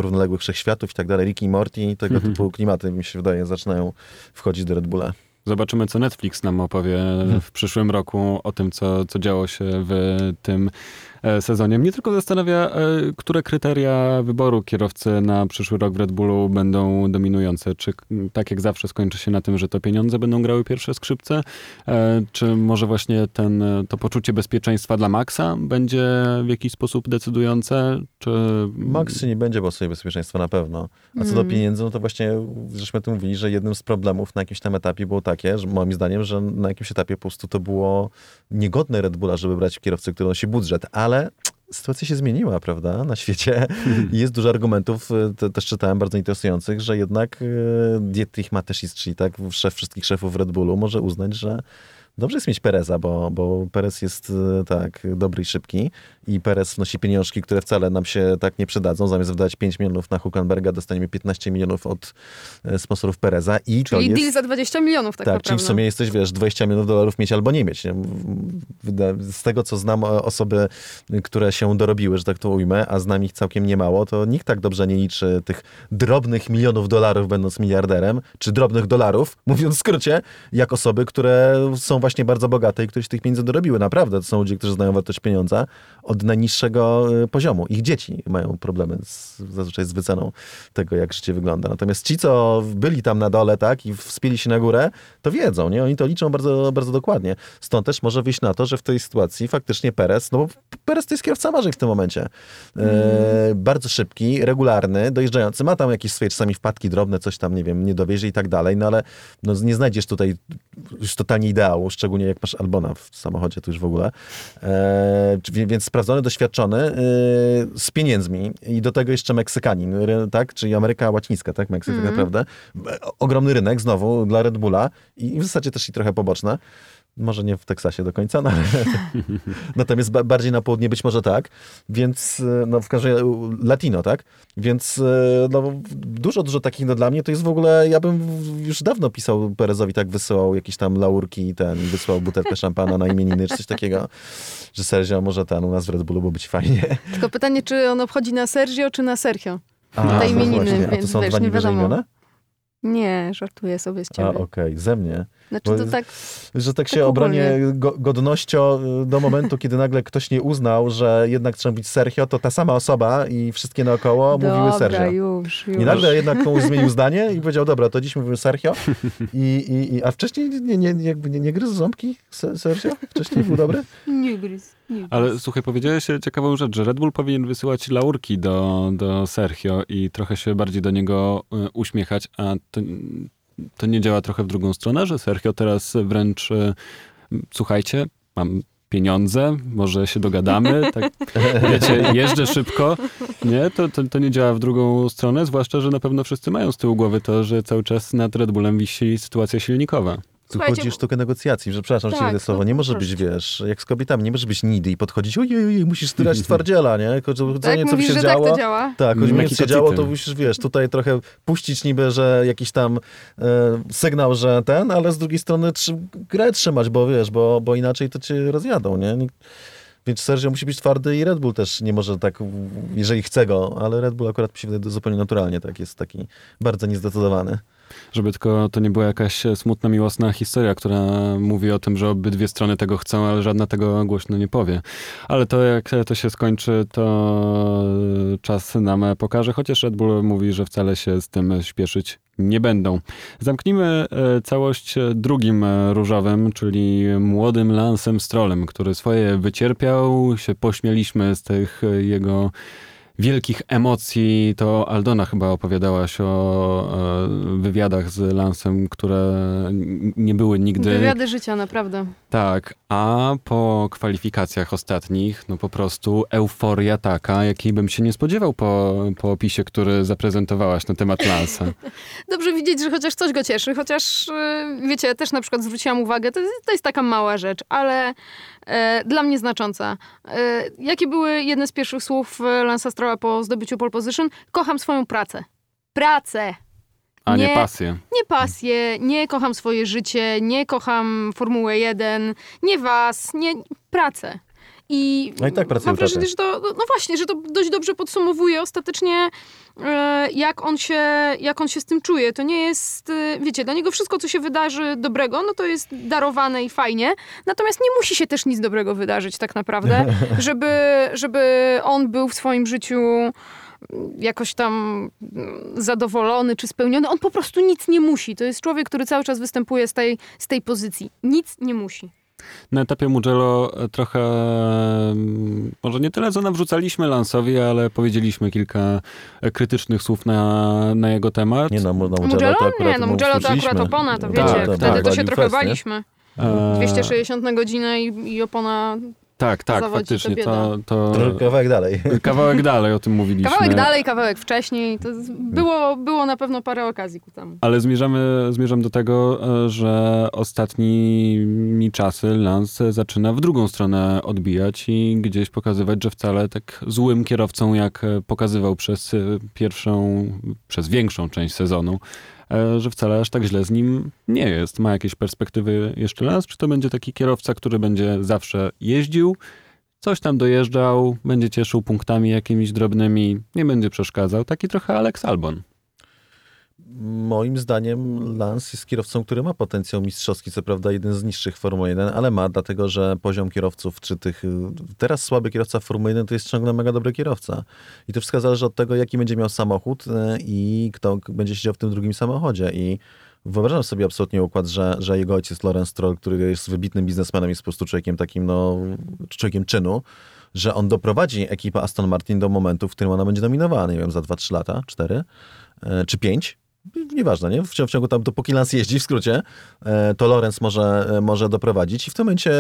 równoległych wszechświatów i tak dalej, Ricky i Morty, tego Mhm. typu klimaty, mi się wydaje, zaczynają wchodzić do Red Bulla. Zobaczymy, co Netflix nam opowie w przyszłym roku o tym, co, co działo się w tym sezonie. Mnie tylko zastanawia, e, które kryteria wyboru kierowcy na przyszły rok w Red Bullu będą dominujące. Czy tak jak zawsze skończy się na tym, że to pieniądze będą grały pierwsze skrzypce, e, czy może właśnie ten, to poczucie bezpieczeństwa dla Maxa będzie w jakiś sposób decydujące, czy... Max nie będzie bo sobie bezpieczeństwa na pewno. A co do Mm. pieniędzy, no to właśnie żeśmy o tym mówili, że jednym z problemów na jakimś tam etapie było takie, że moim zdaniem, że na jakimś etapie po prostu to było niegodne Red Bulla, żeby brać kierowcę, który nosi budżet, ale sytuacja się zmieniła, prawda, na świecie. I [LAUGHS] jest dużo argumentów, y, te, też czytałem bardzo interesujących, że jednak y, Dietrich Mateschitz, czyli tak szef wszystkich szefów Red Bullu, może uznać, że Dobrze jest mieć Pereza, bo, bo Perez jest e, tak dobry i szybki i Perez wnosi pieniążki, które wcale nam się tak nie przydadzą. Zamiast wydać 5 milionów na Hulkenberga, dostaniemy 15 milionów od e, sponsorów Pereza i to Czyli jest... deal za 20 milionów tak, tak, naprawdę. czyli w sumie jesteś, wiesz, 20 milionów dolarów mieć albo nie mieć. Nie? Z tego, co znam osoby, które się dorobiły, że tak to ujmę, a znam ich całkiem niemało, to nikt tak dobrze nie liczy tych drobnych milionów dolarów, będąc miliarderem, czy drobnych dolarów, [LAUGHS] mówiąc w skrócie, jak osoby, które są właśnie bardzo bogate i które się tych pieniędzy dorobiły. Naprawdę, to są ludzie, którzy znają wartość pieniądza od najniższego y, poziomu. Ich dzieci mają problemy z, zazwyczaj z wyceną tego, jak życie wygląda. Natomiast ci, co byli tam na dole, tak, i wspięli się na górę, to wiedzą, nie? Oni to liczą bardzo, bardzo dokładnie. Stąd też może wyjść na to, że w tej sytuacji faktycznie Perez, no bo Perez to jest kierowca marzeń w tym momencie. E, bardzo szybki, regularny, dojeżdżający, ma tam jakieś swoje czasami wpadki drobne, coś tam, nie wiem, nie dowiezie i tak dalej, no ale no, nie znajdziesz tutaj już totalnie ideału, szczególnie jak masz Albona w samochodzie, to już w ogóle. E, więc sprawdzony, doświadczony, e, z pieniędzmi i do tego jeszcze Meksykanin, tak? Czyli Ameryka Łacińska, tak? Meksyk tak naprawdę. E, Ogromny rynek znowu dla Red Bulla i w zasadzie też i trochę poboczne. Może nie w Teksasie do końca, no ale [LAUGHS] natomiast ba- bardziej na południe być może tak. Więc e, no w każdym razie latino, tak? Więc e, no, dużo, dużo takich no, dla mnie to jest w ogóle, ja bym już dawno pisał Perezowi, tak wysyłał jakieś tam laurki i ten, i wysłał butelkę szampana na imieniny, czy coś takiego, że Sergio może ten u nas w Red Bullu byłoby być fajnie. Tylko pytanie, czy on obchodzi na Sergio, czy na Sergio? A, Te no imieniny, właśnie. A to więc są wiesz, dwa nie wiadomo. imiona? Nie, żartuję sobie z A, ciebie. okej, ze mnie. Znaczy to tak, Że tak się Tak obronię ogólnie. go, godnością y, do momentu, kiedy nagle ktoś nie uznał, że jednak trzeba być Sergio, to ta sama osoba i wszystkie naokoło mówiły dobra, Sergio. już, już. I nagle jednak komuś zmienił zdanie i powiedział, dobra, to dziś mówimy Sergio. I, i, i, a wcześniej nie, nie, nie, jakby nie, nie gryzł ząbki Se- Sergio? Wcześniej był dobry? Nie gryz, nie gryz. Ale słuchaj, powiedziałeś ciekawą rzecz, że Red Bull powinien wysyłać laurki do, do Sergio i trochę się bardziej do niego y, uśmiechać, a to, to nie działa trochę w drugą stronę, że Sergio teraz wręcz y, słuchajcie, mam pieniądze, może się dogadamy, [LAUGHS] tak, wiecie, jeżdżę szybko. Nie, to, to, to nie działa w drugą stronę, zwłaszcza, że na pewno wszyscy mają z tyłu głowy to, że cały czas nad Red Bullem wisi sytuacja silnikowa. Tu Słuchajcie, chodzi o sztukę negocjacji, że przepraszam, że Tak, no słowo. Nie może być, wiesz, jak z kobietami, nie może być nidy i podchodzić, ojej, ojej musisz styrać [LAUGHS] twardziela, nie? Tak nie, co mówisz, się że działo. tak to działa? Tak, choć mi Meki się działo, to musisz, wiesz, tutaj trochę puścić niby, że jakiś tam e, sygnał, że ten, ale z drugiej strony trzy, grę trzymać, bo wiesz, bo, bo inaczej to cię rozjadą, nie? Więc Sergio musi być twardy i Red Bull też nie może tak, jeżeli chce go, ale Red Bull akurat mi się wydaje zupełnie naturalnie, tak, jest taki bardzo niezdecydowany. Żeby tylko to nie była jakaś smutna, miłosna historia, która mówi o tym, że obydwie strony tego chcą, ale żadna tego głośno nie powie. Ale to jak to się skończy, to czas nam pokaże, chociaż Red Bull mówi, że wcale się z tym śpieszyć nie będą. Zamknijmy e, całość drugim e, różowym, czyli młodym Lansem Strollem, który swoje wycierpiał, się pośmieliśmy z tych e, jego wielkich emocji. To Aldona chyba opowiadałaś o e, wywiadach z Lansem, które nie były nigdy... Wywiady życia, naprawdę. Tak, a po kwalifikacjach ostatnich, no po prostu euforia taka, jakiej bym się nie spodziewał po, po opisie, który zaprezentowałaś na temat Lansa. [LAUGHS] Dobrze widzieć, że chociaż coś go cieszy, chociaż yy, wiecie, też na przykład zwróciłam uwagę, to, to jest taka mała rzecz, ale dla mnie znacząca. E, jakie były jedne z pierwszych słów e, Lansa Strolla po zdobyciu pole position? Kocham swoją pracę. Pracę! A nie, Nie. pasję. Nie pasję, nie kocham swoje życie, nie kocham Formułę 1, nie was, nie pracę. I, no i tak mam wrażenie, że to, no właśnie, że to dość dobrze podsumowuje ostatecznie, e, jak on, się, jak on się z tym czuje. To nie jest, e, wiecie, dla niego wszystko, co się wydarzy dobrego, no to jest darowane i fajnie. Natomiast nie musi się też nic dobrego wydarzyć tak naprawdę, [LAUGHS] żeby, żeby on był w swoim życiu jakoś tam zadowolony czy spełniony. On po prostu nic nie musi. To jest człowiek, który cały czas występuje z tej, z tej pozycji. Nic nie musi. Na etapie Mugello e, trochę, mm, może nie tyle, co nawrzucaliśmy Lansowi, ale powiedzieliśmy kilka e, krytycznych słów na, na jego temat. Nie, no, no Mugello, Mugello to akurat, nie, no Mugello to akurat opona, to wiecie, tak, wtedy tak, to się trochę fest, baliśmy. 260 na godzinę i, i opona tak, tak, faktycznie. To, to... Kawałek dalej. Kawałek dalej, o tym mówiliśmy. Kawałek dalej, kawałek wcześniej. To było, było na pewno parę okazji ku temu. Ale zmierzamy, zmierzam do tego, e, że ostatnimi czasy Lance zaczyna w drugą stronę odbijać i gdzieś pokazywać, że wcale tak złym kierowcą, jak pokazywał przez pierwszą, przez większą część sezonu, E, że wcale aż tak źle z nim nie jest. Ma jakieś perspektywy jeszcze raz? Czy to będzie taki kierowca, który będzie zawsze jeździł, coś tam dojeżdżał, będzie cieszył punktami jakimiś drobnymi, nie będzie przeszkadzał? Taki trochę Alex Albon moim zdaniem Lance jest kierowcą, który ma potencjał mistrzowski, co prawda jeden z niższych Formuły 1, ale ma, dlatego że poziom kierowców, czy tych teraz słaby kierowca Formuły 1 to jest ciągle mega dobry kierowca. I to wszystko zależy od tego, jaki będzie miał samochód e, i kto będzie siedział w tym drugim samochodzie. I wyobrażam sobie absolutnie układ, że, że jego ojciec Lorenz Stroll, który jest wybitnym biznesmenem, jest po prostu człowiekiem takim, no, człowiekiem czynu, że on doprowadzi ekipę Aston Martin do momentu, w którym ona będzie dominowała, nie wiem, za 2-3 lata, 4 e, czy 5 nieważne, nie? W, w ciągu tam, dopóki Lance jeździ w skrócie, e, to Lorenz może, e, może doprowadzić i w tym momencie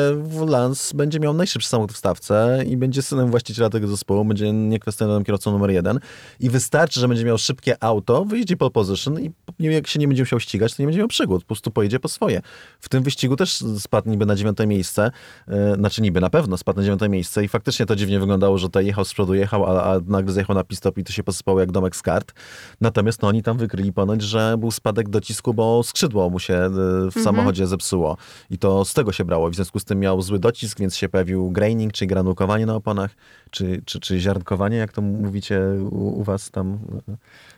Lance będzie miał najszybszy samochód w stawce i będzie synem właściciela tego zespołu, będzie niekwestionowanym kierowcą numer jeden i wystarczy, że będzie miał szybkie auto, wyjedzie pole position i jak się nie będzie musiał ścigać, to nie będzie miał przygód, po prostu pojedzie po swoje. W tym wyścigu też spadł niby na dziewiąte miejsce, e, znaczy niby na pewno spadł na dziewiąte miejsce i faktycznie to dziwnie wyglądało, że tutaj jechał z przodu, jechał, a, a nagle zjechał na pistop i to się posypało jak domek z kart. Natomiast no, oni tam wykryli ponad ponoć, że był spadek docisku, bo skrzydło mu się e, w mhm. samochodzie zepsuło. I to z tego się brało. W związku z tym miał zły docisk, więc się pojawił graining, czyli granukowanie na oponach, czy, czy, czy ziarnkowanie, jak to mówicie u, u was tam?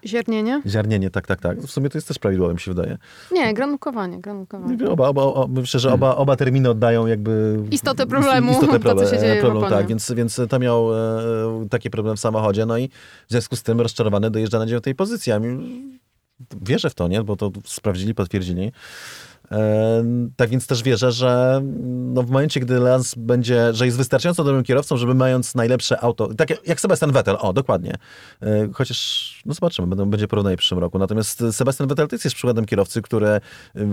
Ziarnienie? Ziarnienie, tak, tak, tak. W sumie to jest też prawidłowe, mi się wydaje. Nie, granukowanie, granukowanie. Oba, oba, oba, myślę, że oba, oba terminy oddają jakby... Istotę problemu, istotę problem, to, co się dzieje problem, Tak, więc, więc to miał e, taki problem w samochodzie, no i w związku z tym rozczarowany dojeżdża na dziewiątej pozycji. A wierzę w to, nie? Bo to sprawdzili, potwierdzili. Tak więc też wierzę, że no w momencie, gdy Lance będzie, że jest wystarczająco dobrym kierowcą, żeby mając najlepsze auto, tak jak Sebastian Vettel, o dokładnie. E, chociaż, no zobaczymy, będzie porównanie w przyszłym roku. Natomiast Sebastian Vettel to jest przykładem kierowcy, który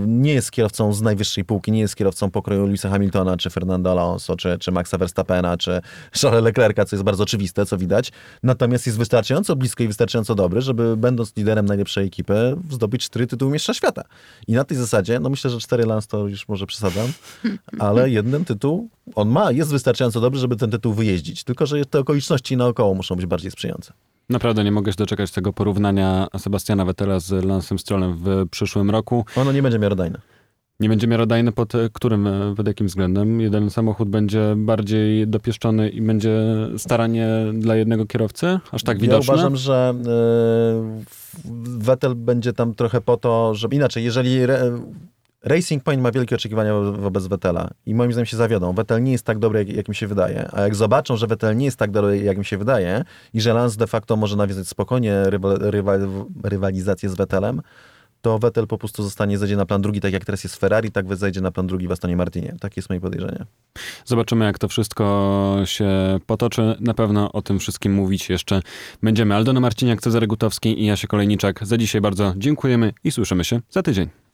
nie jest kierowcą z najwyższej półki, nie jest kierowcą pokroju Louisa Hamiltona, czy Fernando Alonso, czy, czy Maxa Verstappena, czy Charlesa Leclerca, co jest bardzo oczywiste, co widać. Natomiast jest wystarczająco blisko i wystarczająco dobry, żeby będąc liderem najlepszej ekipy, zdobyć cztery tytuły mistrza świata. I na tej zasadzie, no myślę, że cztery lans to już może przesadzam, ale jeden tytuł on ma, jest wystarczająco dobry, żeby ten tytuł wyjeździć. Tylko, że te okoliczności naokoło muszą być bardziej sprzyjające. Naprawdę nie mogę się doczekać tego porównania Sebastiana Vettela z Lansem Strollem w przyszłym roku. Ono nie będzie miarodajne. Nie będzie miarodajny pod którym, pod jakim względem? Jeden samochód będzie bardziej dopieszczony i będzie staranie dla jednego kierowcy? Aż tak widoczne? Ja uważam, że yy, Vettel będzie tam trochę po to, żeby inaczej, jeżeli Racing Point ma wielkie oczekiwania wobec Vettela i moim zdaniem się zawiodą. Vettel nie jest tak dobry, jak, jak, mi się wydaje. A jak zobaczą, że Vettel nie jest tak dobry, jak mi się wydaje i że Lance de facto może nawiązać spokojnie rywal, rywal, rywalizację z Vettelem, to Vettel po prostu zostanie, zejdzie na plan drugi, tak jak teraz jest Ferrari, tak zejdzie na plan drugi w Astonie Martinie. Takie jest moje podejrzenie. Zobaczymy, jak to wszystko się potoczy. Na pewno o tym wszystkim mówić jeszcze będziemy. Aldona Marciniak, Cezary Gutowski i Jasie Kolejniczak. Za dzisiaj bardzo dziękujemy i słyszymy się za tydzień.